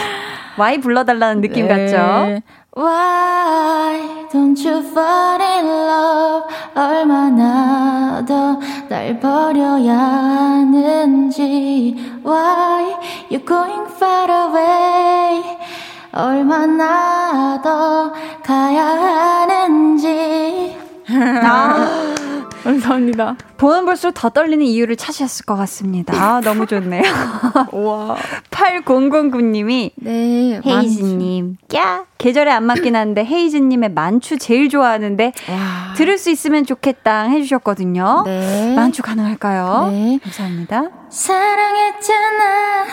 Y 불러달라는 느낌 네. 같죠? Why don't you fall in love 얼마나 더 날 버려야 하는지 Why you going far away 얼마나 더 가야 하는지 감사합니다. 보면 볼수록 더 떨리는 이유를 찾으셨을 것 같습니다. 아, 너무 좋네요. (laughs) 와. 8009님이 네. 헤이즈님, 야 계절에 안 맞긴 한데 헤이즈님의 만추 제일 좋아하는데 와. 들을 수 있으면 좋겠다 해주셨거든요. 네. 만추 가능할까요? 네. 감사합니다. 사랑했잖아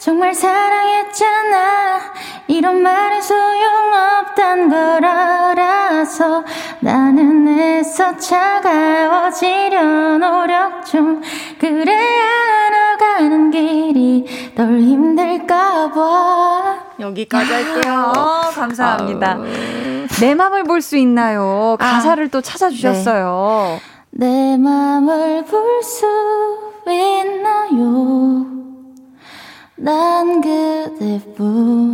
정말 사랑했잖아 이런 말은 소용없단 걸 알아서 나는 애써 차가워지려 노력 좀 그래야 나가는 길이 덜 힘들까봐 여기까지 할게요. 어, (laughs) 감사합니다. 내 맘을 볼 수 있나요? 가사를 또 찾아주셨어요. 내 맘을 볼 수 있나요? 난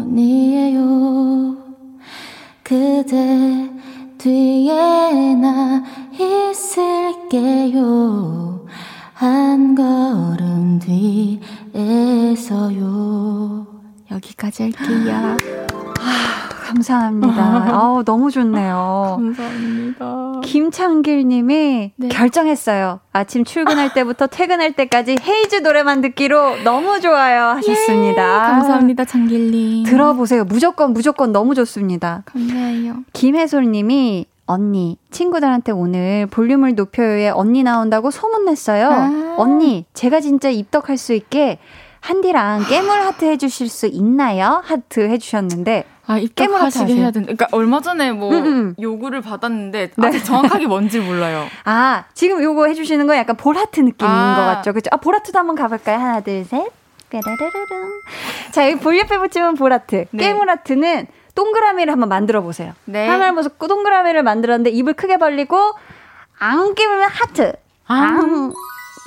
그대뿐이에요. 그대 뒤에 나 있을게요. 한 걸음 뒤에서요. 여기까지 할게요. 감사합니다. (laughs) 아우, 너무 좋네요. 감사합니다. 김창길 님이 네. 결정했어요. 아침 출근할 때부터 퇴근할 때까지 헤이즈 노래만 듣기로 너무 좋아요 하셨습니다. 예, 감사합니다, 창길님. 들어보세요. 무조건 무조건 너무 좋습니다. 감사해요. 김혜솔 님이 언니, 친구들한테 오늘 볼륨을 높여요에 언니 나온다고 소문냈어요. 아. 언니, 제가 진짜 입덕할 수 있게 한디랑 깨물 하트 해주실 수 있나요? 하트 해주셨는데. 아, 깨물 하트 입덕하시게? 해야 된다. 그러니까 얼마 전에 뭐 음, 음. 요구를 받았는데 네. 아직 정확하게 뭔지 몰라요. 아, 지금 요거 해주시는 건 약간 볼하트 느낌인 아. 것 같죠? 그죠? 아, 볼하트도 한번 가볼까요? 하나, 둘, 셋. 뾰라라라름. 자, 여기 볼 옆에 붙이면 볼하트. 네. 깨물 하트는 동그라미를 한번 만들어 보세요. 네. 하나를 보서 동그라미를 만들었는데 입을 크게 벌리고 앙 깨물면 하트. 앙.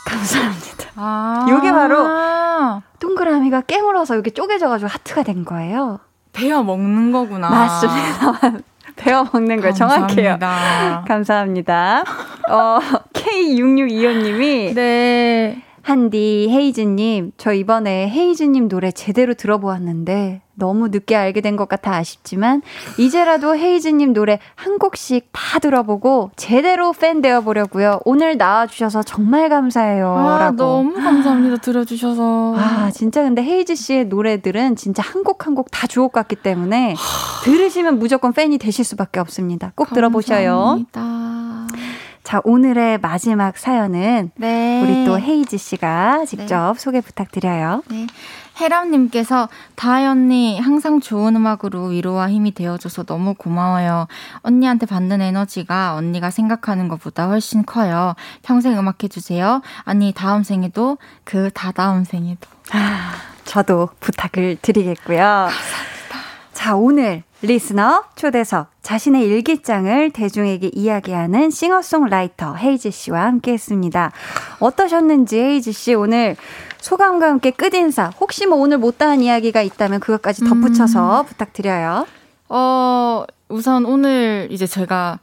감사합니다. 아. 요게 바로 동그라미가 깨물어서 이렇게 쪼개져가지고 하트가 된 거예요. 베어 먹는 거구나. 맞습니다. (laughs) 배워 먹는 거예요. 정확해요. 감사합니다. 감사합니다. 어, (laughs) K6625님이 네. 한디 헤이즈님, 저 이번에 헤이즈님 노래 제대로 들어보았는데 너무 늦게 알게 된 것 같아 아쉽지만 이제라도 헤이즈님 노래 한 곡씩 다 들어보고 제대로 팬 되어 보려고요. 오늘 나와주셔서 정말 감사해요. 아, 라고. 너무 감사합니다. 들어주셔서. 아, 진짜 근데 헤이즈 씨의 노래들은 진짜 한 곡 한 곡 다 주옥 같기 때문에 들으시면 무조건 팬이 되실 수밖에 없습니다. 꼭 들어보셔요. 감사합니다. 자, 오늘의 마지막 사연은 네. 우리 또 헤이즈 씨가 직접 소개 부탁드려요. 네. 혜람님께서 다혜 언니 항상 좋은 음악으로 위로와 힘이 되어줘서 너무 고마워요. 언니한테 받는 에너지가 언니가 생각하는 것보다 훨씬 커요. 평생 음악 해주세요. 아니 다음 생에도 그 다다음 생에도. 아, 저도 부탁을 드리겠고요. 자, 오늘 listener 초대석 자신의 일기장을 대중에게 이야기하는 싱어송라이터 헤이즈 씨와 함께 했습니다. 어떠셨는지 헤이즈 씨 오늘 소감과 함께 끝인사 혹시 뭐 오늘 못다한 이야기가 있다면 그것까지 덧붙여서 부탁드려요. 어, 우선 오늘 이제 제가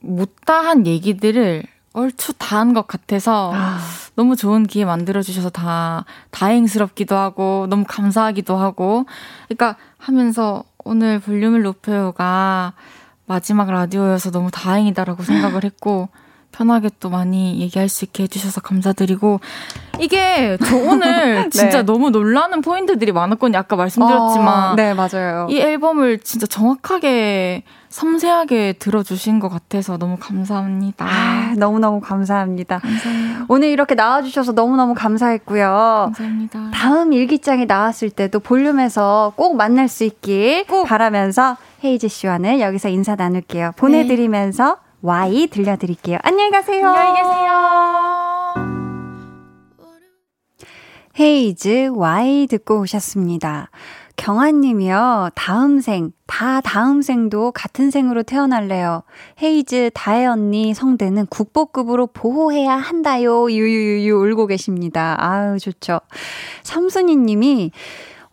못다한 얘기들을 얼추 다 한 것 같아서 아. 너무 좋은 기회 만들어 주셔서 다 다행스럽기도 하고 너무 감사하기도 하고 그러니까 하면서 오늘 볼륨을 높여요가 마지막 라디오여서 너무 다행이다라고 생각을 했고 편하게 또 많이 얘기할 수 있게 해주셔서 감사드리고 이게 저 오늘 (laughs) 진짜 네. 너무 놀라는 포인트들이 많았거든요. 아까 말씀드렸지만 어, 네, 맞아요. 이 앨범을 진짜 정확하게 섬세하게 들어주신 것 같아서 너무 감사합니다. 아, 너무너무 감사합니다. 감사해요. 오늘 이렇게 나와주셔서 너무너무 감사했고요. 감사합니다. 다음 일기장이 나왔을 때도 볼륨에서 꼭 만날 수 있길 바라면서 헤이즈 씨와는 여기서 인사 나눌게요. 보내드리면서 Why 들려드릴게요. 안녕히 가세요. 안녕히 계세요. 헤이즈 Why 듣고 오셨습니다. 경아님이요. 다음 생, 다 다음 생도 같은 생으로 태어날래요. 헤이즈 다혜 언니 성대는 국보급으로 보호해야 한다요. 유유유유 울고 계십니다. 아유 좋죠. 삼순이 님이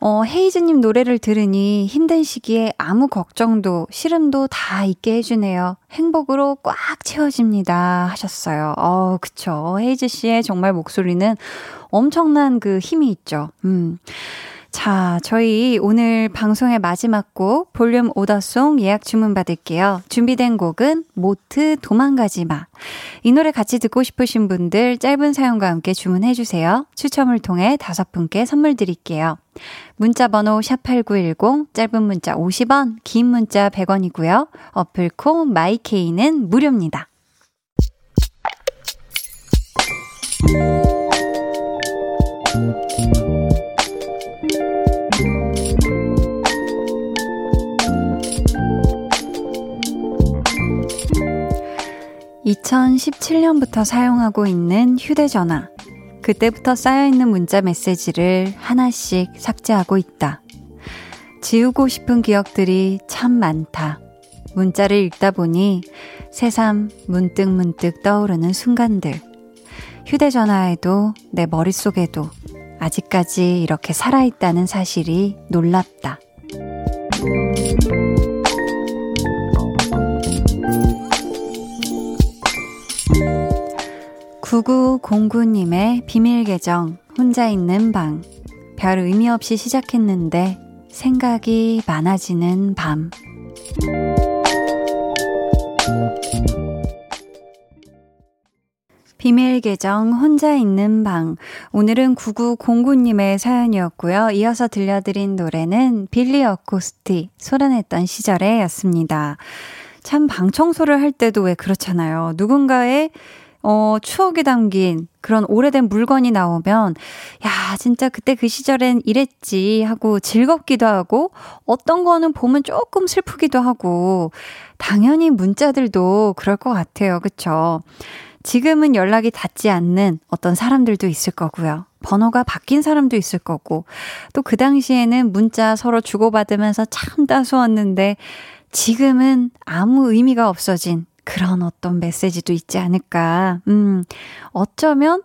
어, 헤이즈님 노래를 들으니 힘든 시기에 아무 걱정도, 시름도 다 잊게 해주네요. 행복으로 꽉 채워집니다. 하셨어요. 어, 그쵸. 헤이즈 씨의 정말 목소리는 엄청난 그 힘이 있죠. 음. 자, 저희 오늘 방송의 마지막 곡 볼륨 오더송 예약 주문 받을게요. 준비된 곡은 모트 도망가지 마. 이 노래 같이 듣고 싶으신 분들 짧은 사연과 함께 주문해 주세요. 추첨을 통해 다섯 분께 선물 드릴게요. 문자 번호 샵8910 짧은 문자 50원, 긴 문자 100원이고요. 어플 콩 마이케이는 무료입니다. (2017년부터) 사용하고 있는 휴대전화 그때부터 쌓여있는 문자 메시지를 하나씩 삭제하고 있다. 지우고 싶은 기억들이 참 많다. 문자를 읽다 보니 새삼 문득문득 떠오르는 순간들. 휴대전화에도 내 머릿속에도 아직까지 이렇게 살아있다는 사실이 놀랍다. 9909님의 비밀 계정, 혼자 있는 방. 별 의미 없이 시작했는데, 생각이 많아지는 밤. 비밀 계정 혼자 있는 방. 오늘은 9909님의 사연이었고요. 이어서 들려드린 노래는 빌리 어코스티 소란했던 시절에 였습니다. 참 방 청소를 할 때도 왜 그렇잖아요. 누군가의 어, 추억이 담긴 그런 오래된 물건이 나오면, 야, 진짜 그때 그 시절엔 이랬지 하고 즐겁기도 하고, 어떤 거는 보면 조금 슬프기도 하고, 당연히 문자들도 그럴 것 같아요. 그쵸? 지금은 연락이 닿지 않는 어떤 사람들도 있을 거고요. 번호가 바뀐 사람도 있을 거고, 또 그 당시에는 문자 서로 주고받으면서 참 따스웠는데, 지금은 아무 의미가 없어진 그런 어떤 메시지도 있지 않을까. 음, 어쩌면,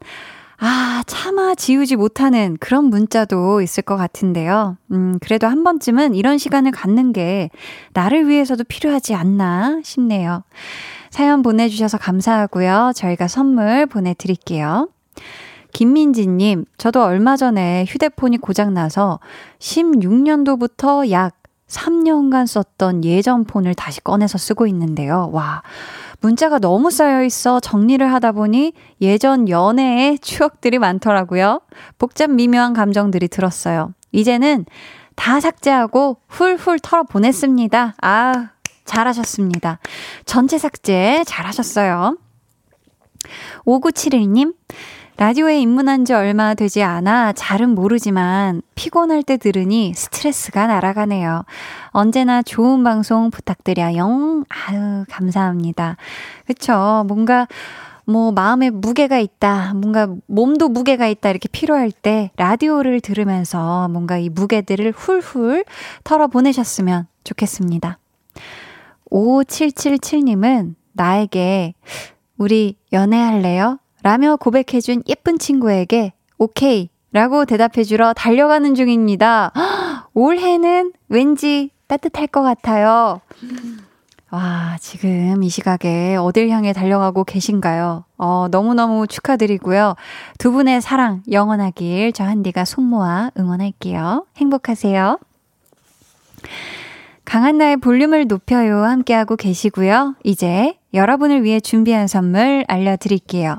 아, 차마 지우지 못하는 그런 문자도 있을 것 같은데요. 음, 그래도 한 번쯤은 이런 시간을 갖는 게 나를 위해서도 필요하지 않나 싶네요. 사연 보내주셔서 감사하고요. 저희가 선물 보내드릴게요. 김민지님, 저도 얼마 전에 휴대폰이 고장나서 16년도부터 약 3년간 썼던 예전 폰을 다시 꺼내서 쓰고 있는데요. 와, 문자가 너무 쌓여 있어 정리를 하다 보니 예전 연애의 추억들이 많더라고요. 복잡 미묘한 감정들이 들었어요. 이제는 다 삭제하고 훌훌 털어 보냈습니다. 아, 잘하셨습니다. 전체 삭제 잘하셨어요. 5971님, 라디오에 입문한 지 얼마 되지 않아 잘은 모르지만 피곤할 때 들으니 스트레스가 날아가네요. 언제나 좋은 방송 부탁드려요. 아유, 감사합니다. 그쵸. 뭔가, 뭐, 마음에 무게가 있다. 뭔가 몸도 무게가 있다. 이렇게 필요할 때 라디오를 들으면서 뭔가 이 무게들을 훌훌 털어 보내셨으면 좋겠습니다. 5777님은 나에게 우리 연애할래요? 라며 고백해준 예쁜 친구에게 오케이 라고 대답해주러 달려가는 중입니다. (gasps) 올해는 왠지 따뜻할 것 같아요. 와, 지금 이 시각에 어딜 향해 달려가고 계신가요? 어, 너무너무 축하드리고요. 두 분의 사랑 영원하길 저 한디가 손모아 응원할게요. 행복하세요. 강한 나의 볼륨을 높여요 함께하고 계시고요. 이제 여러분을 위해 준비한 선물 알려드릴게요.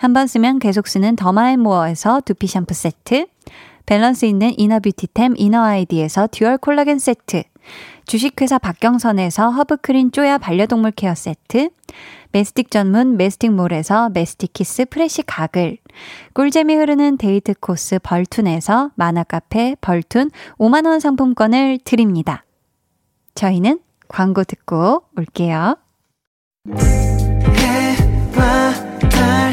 한 번 쓰면 계속 쓰는 더마앤모어에서 두피 샴푸 세트, 밸런스 있는 inner beauty템 이너아이디에서 dual 콜라겐 세트, 주식회사 박경선에서 허브크린 쪼야 반려동물 케어 세트, 메스틱 전문 메스틱몰에서 메스틱키스 프레시 가글, 꿀잼이 흐르는 데이트 코스 벌툰에서 만화카페 벌툰 5만원 상품권을 드립니다. 저희는 광고 듣고 올게요. 해와 달,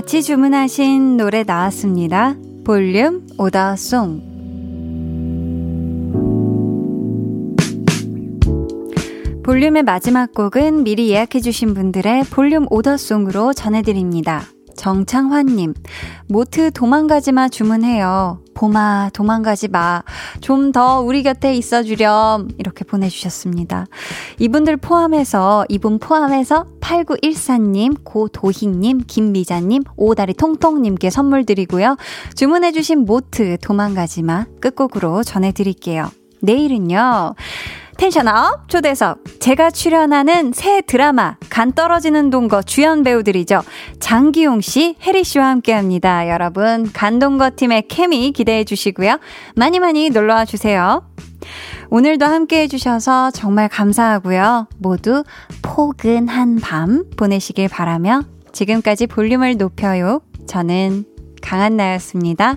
같이 주문하신 노래 나왔습니다. 볼륨 오더송. 볼륨의 마지막 곡은 미리 예약해주신 분들의 볼륨 오더송으로 전해드립니다. 정창환님, 모트 도망가지 마 주문해요. 봄아, 도망가지 마. 좀 더 우리 곁에 있어 주렴. 이렇게 보내주셨습니다. 이분들 포함해서, 이분 포함해서 8914님, 고도희님, 김미자님, 오다리 통통님께 선물 드리고요. 주문해주신 모트 도망가지 마. 끝곡으로 전해드릴게요. 내일은요. 텐션업 초대석 제가 출연하는 새 드라마 간 떨어지는 동거 주연 배우들이죠. 장기용 씨, 혜리 씨와 함께 합니다. 여러분 간동거 팀의 케미 기대해 주시고요. 많이 많이 놀러 와 주세요. 오늘도 함께 해주셔서 정말 감사하고요. 모두 포근한 밤 보내시길 바라며 지금까지 볼륨을 높여요. 저는 강한나였습니다.